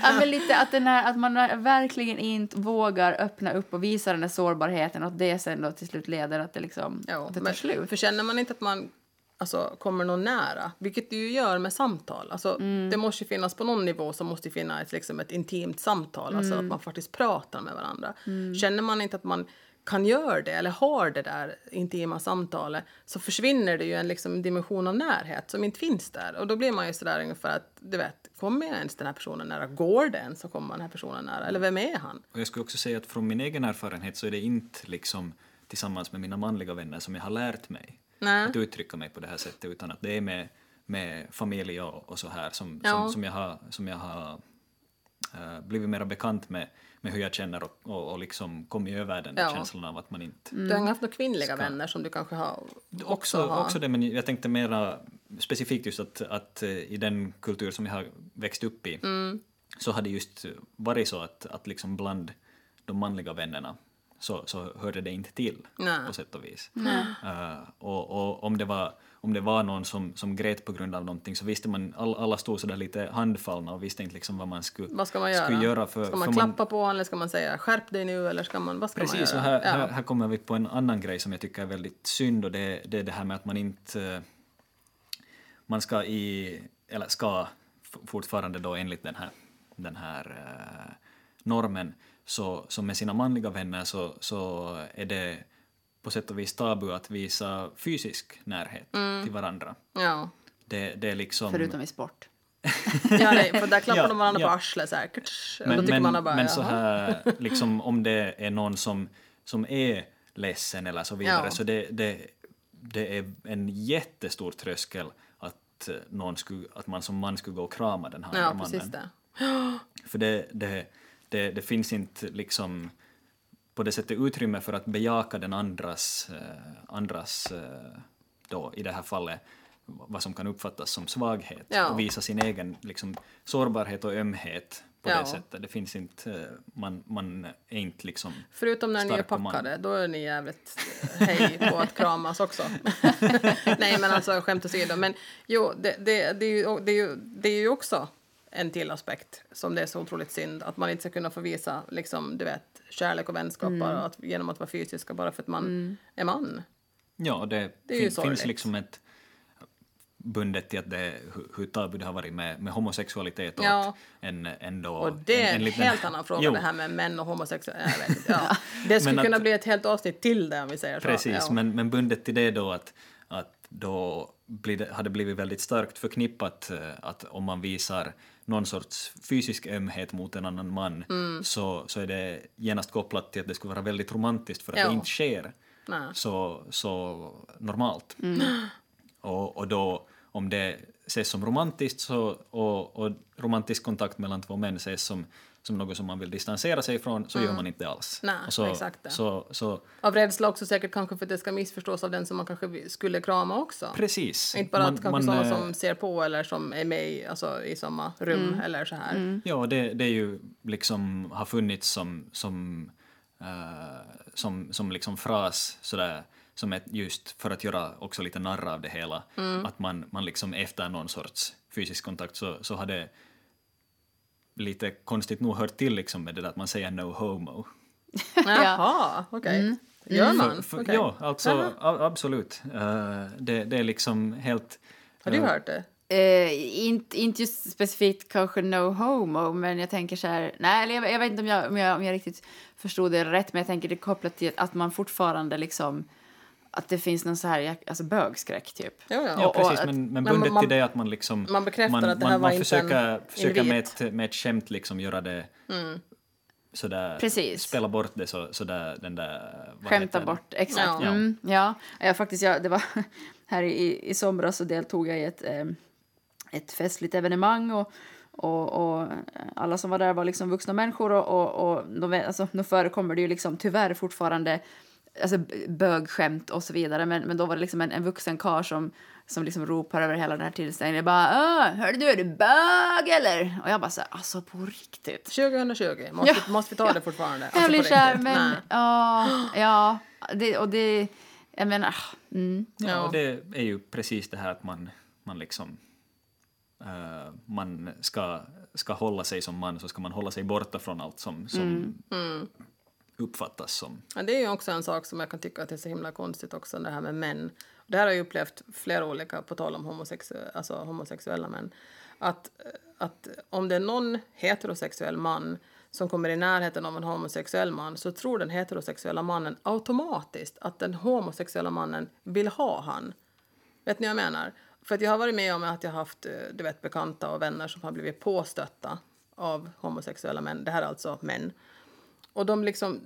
ja, men lite att, den här, att man verkligen inte vågar öppna upp och visa den här sårbarheten och att det sen då till slut leder att det liksom Ja, att det tar men slut. För känner man inte att man alltså, kommer någon nära, vilket det ju gör med samtal. Alltså, Mm. Det måste ju finnas på någon nivå som måste finnas ett, liksom, ett intimt samtal, alltså Mm. att man faktiskt pratar med varandra. Känner man inte att man kan göra det eller har det där intima samtalet så försvinner det ju en liksom, dimension av närhet som inte finns där. Och då blir man ju sådär ungefär att, du vet, kommer jag ens den här personen nära? Går det ens att komma den här personen nära? Eller vem är han? Och jag skulle också säga att från min egen erfarenhet så är det inte liksom tillsammans med mina manliga vänner som jag har lärt mig Nej. att uttrycka mig på det här sättet utan att det är med, med familj och, och så här som, Ja. som, som jag har, som jag har eh, blivit mer bekant med, med hur jag känner och, och, och liksom kommit över den där Ja. känslan av att man inte Du har haft några kvinnliga Ska- vänner som du kanske har Också, har? också det, men jag tänkte mera specifikt just att, att eh, i den kultur som jag har växt upp i Mm. så har det just varit så att, att liksom bland de manliga vännerna så, så hörde det inte till Nej. på sätt och vis. Eh, och, och om det var om det var någon som, som grät på grund av någonting så visste man, all, alla stod sådär lite handfallna och visste inte liksom vad man skulle, Vad ska man göra? skulle göra för, ska man för klappa på honom eller ska man säga skärp dig nu eller ska man, vad ska Precis, man här, göra? här, ja. här kommer vi på en annan grej som jag tycker är väldigt synd och det, det är det här med att man inte... eh, Man ska i, eller ska fortfarande då enligt den här, den här eh, normen, så, så med sina manliga vänner så, så är det på sätt och vis tabu att visa fysisk närhet Mm. till varandra. Ja. Det, det är liksom... Förutom i sport. [LAUGHS] ja, nej, för där klappar Ja, de varandra ja. på arslet och Men, men, man bara, men så här, [LAUGHS] liksom om det är någon som, som är ledsen eller så vidare, Ja. så det, det, det är en jättestor tröskel att, eh, någon skulle, att man som man skulle gå och krama den här Ja, mannen. det. För det, det, det, det finns inte liksom på det sättet utrymme för att bejaka den andras, eh, andras eh, då i det här fallet vad som kan uppfattas som svaghet Ja. och visa sin egen liksom, sårbarhet och ömhet på Ja. det sättet. Det finns inte, eh, man, man är inte liksom Förutom när ni är och man. packade, då är ni jävligt hej på att kramas också. [LAUGHS] Nej, men alltså skämt åsido. Men jo, det, det, det, är ju, det, är ju, det är ju också en till aspekt som det är så otroligt synd. Att man inte ska kunna få visa liksom, du vet, kärlek och vänskap Mm. bara att, genom att vara fysiska bara för att man är man. Ja, det, Det fin, finns liksom ett bundet till att det, hur, tabu det har varit med, med homosexualitet och Ja. att en, ändå, Och det är en, liten- helt annan fråga Jo, det här med män och inte, Ja. [LAUGHS] Det skulle att- kunna bli ett helt avsnitt till det om vi säger så. Precis, ja. men, men bundet till det då att, att då blir det, har det blivit väldigt starkt förknippat eh, att om man visar någon sorts fysisk ömhet mot en annan man Mm. så, så är det genast kopplat till att det skulle vara väldigt romantiskt för att Ja. det inte sker så, så normalt. Mm. Och, och då om det ses som romantiskt så, och, och romantisk kontakt mellan två män ses som, som något som man vill distansera sig ifrån så gör man inte alls. Nej, så, exakt det. Så, så, Av rädsla också säkert kanske för att det ska missförstås av den som man kanske skulle krama också. precis. Inte bara Man- att kanske man, sådana eh, som ser på eller som är med i, alltså, i samma rum eller så här. Ja, det, det är ju liksom har funnits som, som, eh, som, som liksom fras sådär som ett just för att göra också lite narr av det hela. Att man, man liksom efter någon sorts fysisk kontakt så, så har det lite konstigt nog hört till liksom med det där att man säger no homo. [LAUGHS] Jaha, okej. Gör man? För, för, Okej. Ja, alltså a, absolut. Eh, det, det är liksom helt... Har du eh, hört det? Eh, inte, inte just specifikt kanske no homo, men jag tänker så här... Nej, eller jag, jag vet inte om jag, om, jag, om jag riktigt förstod det rätt, men jag tänker det kopplat till att man fortfarande liksom... Att det finns någon så här alltså bögskräck, typ. Ja. Ja, Och- precis, men, men bundet man- till det att man liksom... man bekräftar man, att det här man, var man inte försöker, en försöker med ett, med ett skämt liksom göra det... Mm. Sådär, Precis. Spela bort det så, sådär, den där... Skämta bort, exakt. Ja. Ja. Mm, ja. Jag, faktiskt, jag, det var, [LAUGHS] här i, i somras så deltog jag i ett, eh, ett festligt evenemang och, och, och alla som var där var liksom vuxna människor och, och, och de, alltså, nu förekommer det ju liksom tyvärr fortfarande alltså, bögskämt och så vidare men, men då var det liksom en, en vuxen karl som, som liksom ropar över hela den här tillställningen bara "Åh, hörde du, är du bög eller? Och jag bara så här, alltså på riktigt. 2020, [LAUGHS] måste, Ja. måste vi ta det fortfarande? Alltså, Jag blir på så här, men ja, ja, det, och det, jag menar, mm. Ja, Ja. och det är ju precis det här att man, man liksom... eh, man ska, ska hålla sig som man, så ska man hålla sig borta från allt som, som Mm uppfattas som... Ja, det är ju också en sak som jag kan tycka att det är så himla konstigt också, det här med män. Det här har jag upplevt flera olika, på tal om homosexu- alltså homosexuella män. Att, att om det är någon heterosexuell man som kommer i närheten av en homosexuell man så tror den heterosexuella mannen automatiskt att den homosexuella mannen vill ha han. Vet ni vad jag menar? För att jag har varit med om att jag har haft eh, du vet, bekanta och vänner som har blivit påstötta av homosexuella män. Det här är alltså män. Och de liksom,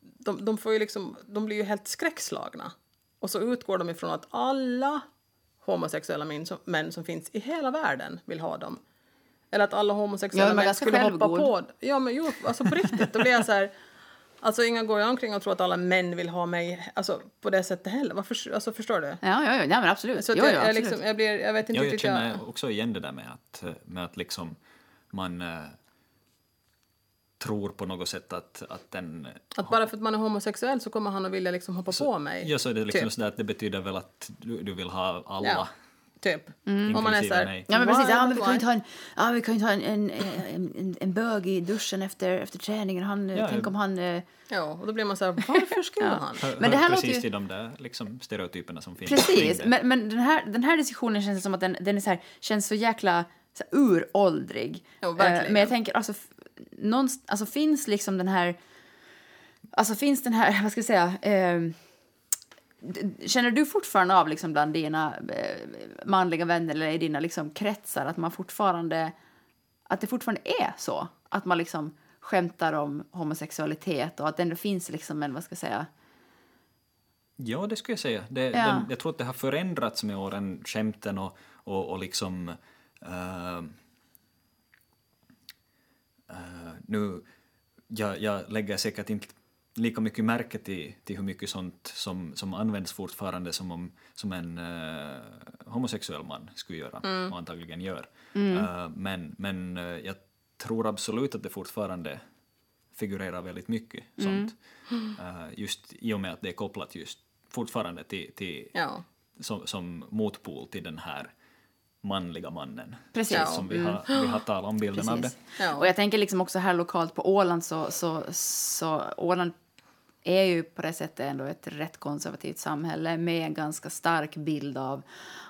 de, de får ju liksom, de blir ju helt skräckslagna. Och så utgår de ifrån att alla homosexuella män som, män som finns i hela världen vill ha dem. Eller att alla Ja, homosexuella är män skulle hoppa självgod. på... Ja, men jo, alltså på riktigt. Då blir jag så här... Alltså inga går jag omkring och tror att alla män vill ha mig alltså, på det sättet heller. Varför, alltså, förstår du? ja, ja, ja, nej, men absolut. Så jo, jag, jo, jag, absolut. liksom, jag, blir, jag vet inte Ja, jag riktigt... känner också igen det där med att, med att liksom man eh, tror på något sätt att, att den... Att bara för att man är homosexuell så kommer han att vilja liksom hoppa på mig. Ja, så är det liksom Typ. sådär att det betyder väl att du, du vill ha alla. Ja, typ. Om man är så här... Ja men precis, ja, men vi kan ju inte ha en, ja, vi kan inte ha en, en, en, en, bög i duschen efter, efter träningen. Han, Ja, tänk ja. om han... eh, Ja, och då blir man så här, varför skulle [LAUGHS] Ja. han? Men det här låter precis ju- till de där liksom, stereotyperna som finns. Precis, men, men den, här, den här diskussionen känns som att den, den är så här, känns så jäkla så här, uråldrig. Jo, verkligen. Eh, men jag tänker, alltså, någonst- alltså finns liksom den här... Alltså finns den här, [LAUGHS] vad ska jag säga... Eh, känner du fortfarande av liksom bland dina eh, manliga vänner eller i dina liksom kretsar att man fortfarande... Att det fortfarande är så? Att man liksom skämtar om homosexualitet och att det ändå finns liksom en, vad ska jag säga... Ja, det skulle jag säga. Det, Ja. den, jag tror att det har förändrats med åren, skämten och, och, och liksom... eh, eh, nu, jag, jag lägger säkert inte lika mycket märke till, till hur mycket sånt som, som används fortfarande som, om, som en eh, homosexuell man skulle göra och antagligen gör. Eh, men men eh, jag tror absolut att det fortfarande figurerar väldigt mycket sånt. Eh, just i och med att det är kopplat just fortfarande till, till Ja. som, som motpol till den här manliga mannen. Precis. Ja. Som vi har, vi har talat om bilden av det. Precis. Ja. Och jag tänker liksom också här lokalt på Åland så, så, så Åland är ju på det sättet ändå ett rätt konservativt samhälle med en ganska stark bild av,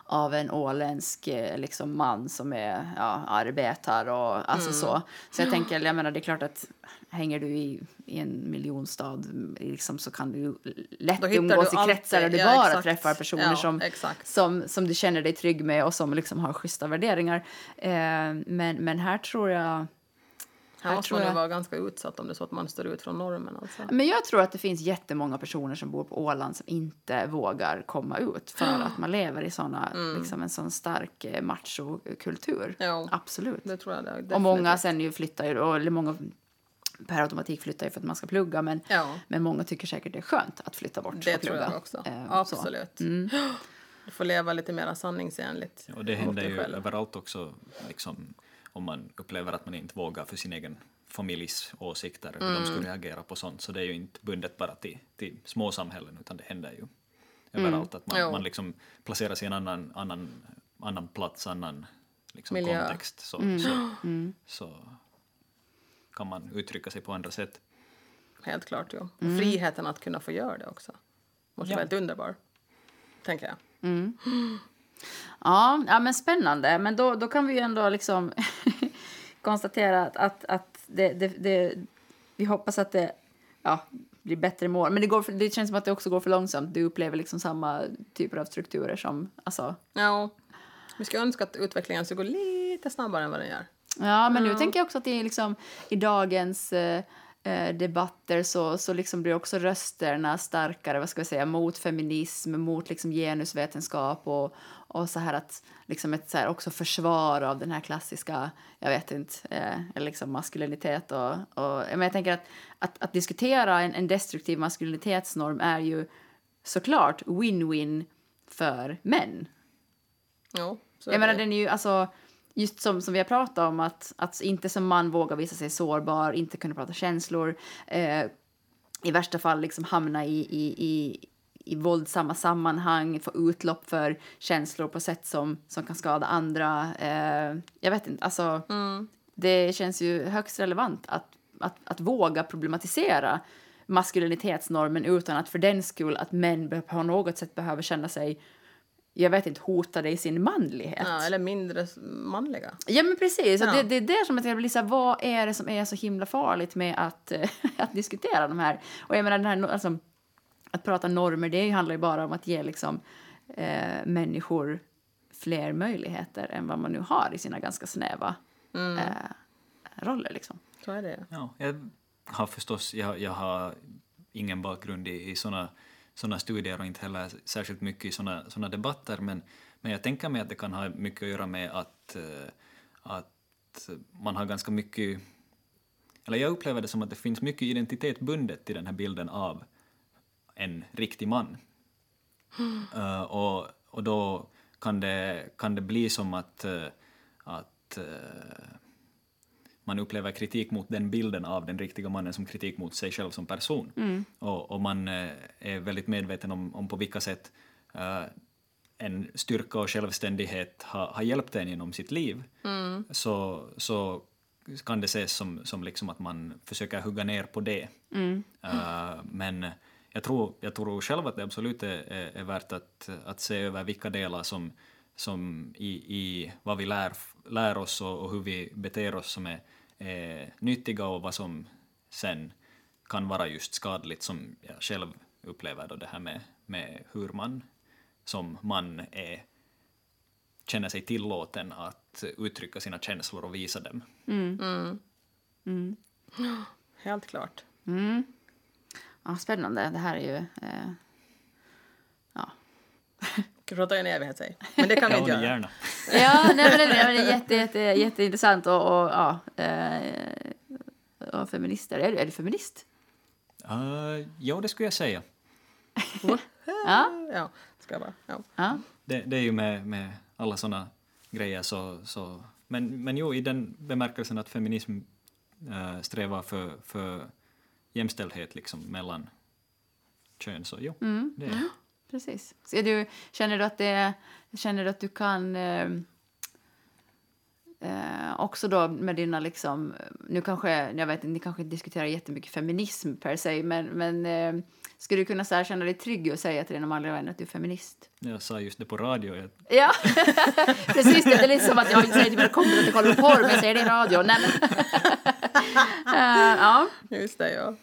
av en åländsk eh, liksom, man som är ja, arbetar och alltså så. Så jag tänker, jag menar det är klart att hänger du i, i en miljonstad liksom, så kan du lätt umgås du i kretsar där du ja, bara exakt. träffar personer Ja, som, exakt. som, som du känner dig trygg med och som liksom har schyssta värderingar. Eh, men, men här tror jag... Här måste tror man jag- vara ganska utsatt om det är så att man står ut från normen. Alltså. Men jag tror att det finns jättemånga personer som bor på Åland som inte vågar komma ut för att man lever i såna, [GASPS] liksom en sån stark eh, machokultur. Ja. Absolut. Det tror jag det Och många definitivt. sen ju flyttar ju, och- eller många per automatik flyttar ju för att man ska plugga men, Ja. men många tycker säkert det är skönt att flytta bort Det och tror plugga. jag också. Eh. Absolut. Du får leva lite mer sanningsenligt. Och det händer ju själv. överallt också, liksom, om man upplever att man inte vågar för sin egen familjs åsikter, hur Mm. de skulle reagera på sånt. Så det är ju inte bundet bara till, till små samhällen, utan det händer ju Mm. överallt. Att man, Jo. man liksom placeras i en annan, annan, annan plats, annan liksom, Miljö. Mm. kontext. Så, så, [GASPS] så kan man uttrycka sig på andra sätt. Helt klart, ja. Mm. Friheten att kunna få göra det också. Måste Ja. vara helt underbar. Tänker jag. [GASPS] [GASPS] Ja, ja men spännande. Men då, då kan vi ju ändå liksom [LAUGHS] konstatera att, att, att det, det, det, vi hoppas att det ja, blir bättre mål. Men det, går för, det känns som att det också går för långsamt. Du upplever liksom samma typer av strukturer som... Alltså, Ja. Vi ska önska att utvecklingen ska gå lite snabbare än vad den gör. Ja, men nu tänker jag också att det är liksom i dagens eh, eh, debatter så, så liksom blir också rösterna starkare, vad ska jag säga, mot feminism, mot liksom genusvetenskap och, och så här att liksom ett så här också försvar av den här klassiska, jag vet inte, eh, liksom maskulinitet och, och men jag tänker att, att, att diskutera en, en destruktiv maskulinitetsnorm är ju såklart win-win för män. Jo, så Jag menar, den är ju alltså, just som, som vi har pratat om, att, att inte som man våga visa sig sårbar, inte kunna prata känslor, eh, i värsta fall liksom hamna i, i, i, i våldsamma sammanhang, få utlopp för känslor på sätt som, som kan skada andra. Eh, jag vet inte, alltså, det känns ju högst relevant att, att, att våga problematisera maskulinitetsnormen utan att för den skull att män på något sätt behöver känna sig jag vet inte, hotade i sin manlighet. Ja, eller mindre manliga. Ja men precis, och Ja. det, det är det som jag blir så här, vad är det som är så himla farligt med att, eh, [LAUGHS] att diskutera de här? Och jag menar den här, alltså, att prata normer, det handlar ju bara om att ge liksom eh, människor fler möjligheter än vad man nu har i sina ganska snäva eh, roller liksom. Så är det. Ja, jag har förstås, jag, jag har ingen bakgrund i, i såna, såna studier och inte heller särskilt mycket i såna, såna debatter, men, men jag tänker mig att det kan ha mycket att göra med att, eh, att man har ganska mycket, eller jag upplever det som att det finns mycket identitet bundet till den här bilden av en riktig man. [GASPS] Eh, och, och då kan det, kan det bli som att, eh, att eh, man upplever kritik mot den bilden av den riktiga mannen som kritik mot sig själv som person. Och, och man eh, är väldigt medveten om, om på vilka sätt eh, en styrka och självständighet har, har hjälpt en genom sitt liv, så, så kan det ses som, som liksom att man försöker hugga ner på det. Eh, men jag tror, jag tror själv att det absolut är, är, är värt att, att se över vilka delar som, som i, i vad vi lär, lär oss och, och hur vi beter oss som är, är nyttiga och vad som sen kan vara just skadligt som jag själv upplever då det här med, med hur man som man är, känner sig tillåten att uttrycka sina känslor och visa dem. Helt klart. Ja, spännande, det här är ju... Eh, ja. [LAUGHS] Kan prata i en evighet, säg. Men det kan vi Ja, inte göra. gärna. Ja, nej, men det, nej, men det är jätte, jätte, jätteintressant och, och ja. Eh, och feminister. Är du, är du feminist? Uh, jo, det skulle jag säga. Ja. Ja, ska jag bara. Ja. ja. Det, det är ju med, med alla såna grejer så, så men, men jo, i den bemärkelsen att feminism äh, strävar för, för jämställdhet liksom mellan kön, så jo, det är Precis. Så är du, känner, du att det, känner du att du kan eh, eh, också då med dina liksom, nu kanske, jag vet inte, ni kanske inte diskuterar jättemycket feminism per se, men, men eh, skulle du kunna så här, känna dig trygg och säga till dina manliga vänner att du är feminist? Jag sa just det på radio, jag, Ja, [LAUGHS] precis. Det är lite som att jag säger till mina kompisar att jag kollar på porr, men jag säger det i radio. Nej, men. [LAUGHS] Eh, ja. Just det, ja.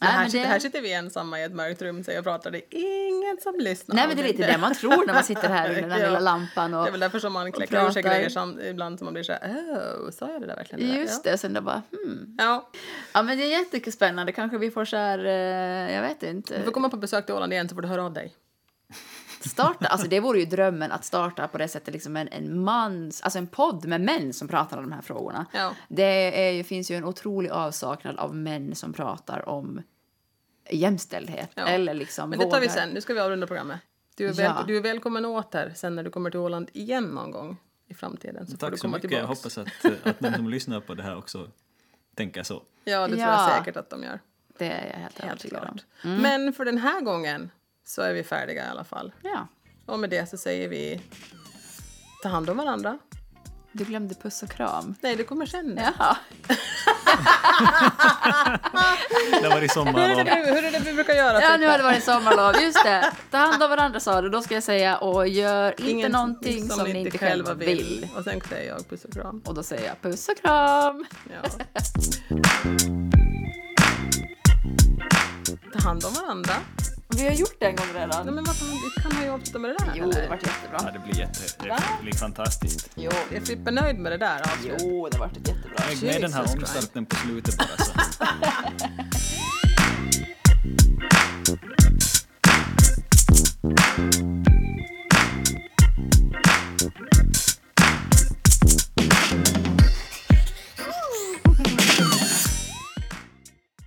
Det här, men sitter, det- här sitter vi ensamma i ett mörkt rum så jag pratar, det är ingen som lyssnar. Nej, men det är lite det man tror när man sitter här [LAUGHS] under den här Ja. lilla lampan. Och, Det är väl därför som man kläcker ur sig grejer som, ibland som man blir så här, oh, sa jag det där verkligen? där?" Just det, sen då bara, hmm. Ja. ja. Ja, men det är jättemycket spännande. Kanske vi får så här, eh, jag vet inte. Du får komma på besök till Åland igen så får du höra av dig. Starta, alltså det vore ju drömmen att starta på det sättet liksom en, en mans, alltså en podd med män som pratar om de här frågorna. Ja. Det är, finns ju en otrolig avsaknad av män som pratar om jämställdhet. Ja. Eller liksom Men det tar vi sen, nu ska vi avrunda programmet. Du är, väl, Ja. du är välkommen åter sen när du kommer till Åland igen någon gång i framtiden. Så får Tack du så komma mycket. tillbaks. Jag hoppas att, att de som [LAUGHS] lyssnar på det här också tänker så. Ja, det tror Ja. jag säkert att de gör. Det är jag helt, Helt övertygad om. klart. Men för den här gången så är vi färdiga i alla fall. Ja. Och med det så säger vi ta hand om varandra. Du glömde puss och kram. Nej, det kommer sen. nu. Jaha. [LAUGHS] Det var i Hur, är sommarlov. det, hur är det vi brukar göra? Ja, nu har det varit sommarlov. Just det. Ta hand om varandra sa du. Då ska jag säga och gör inte Ingen någonting som, ni inte själva vill. Och sen säger jag puss och kram. Och då säger jag puss och kram. Ja. Ta hand om varandra. Vi har gjort det en gång redan. Nej, men varför kan man ju avsluta med det där? Jo, eller? det vart jättebra. Ja, det blir jätte... Det blir fantastiskt. Jo. Är Frippe nöjd med det där avslutet? Jo, det vart ett jättebra avslut. Lägg med den här omstarten på slutet bara så. Thank [LAUGHS] you.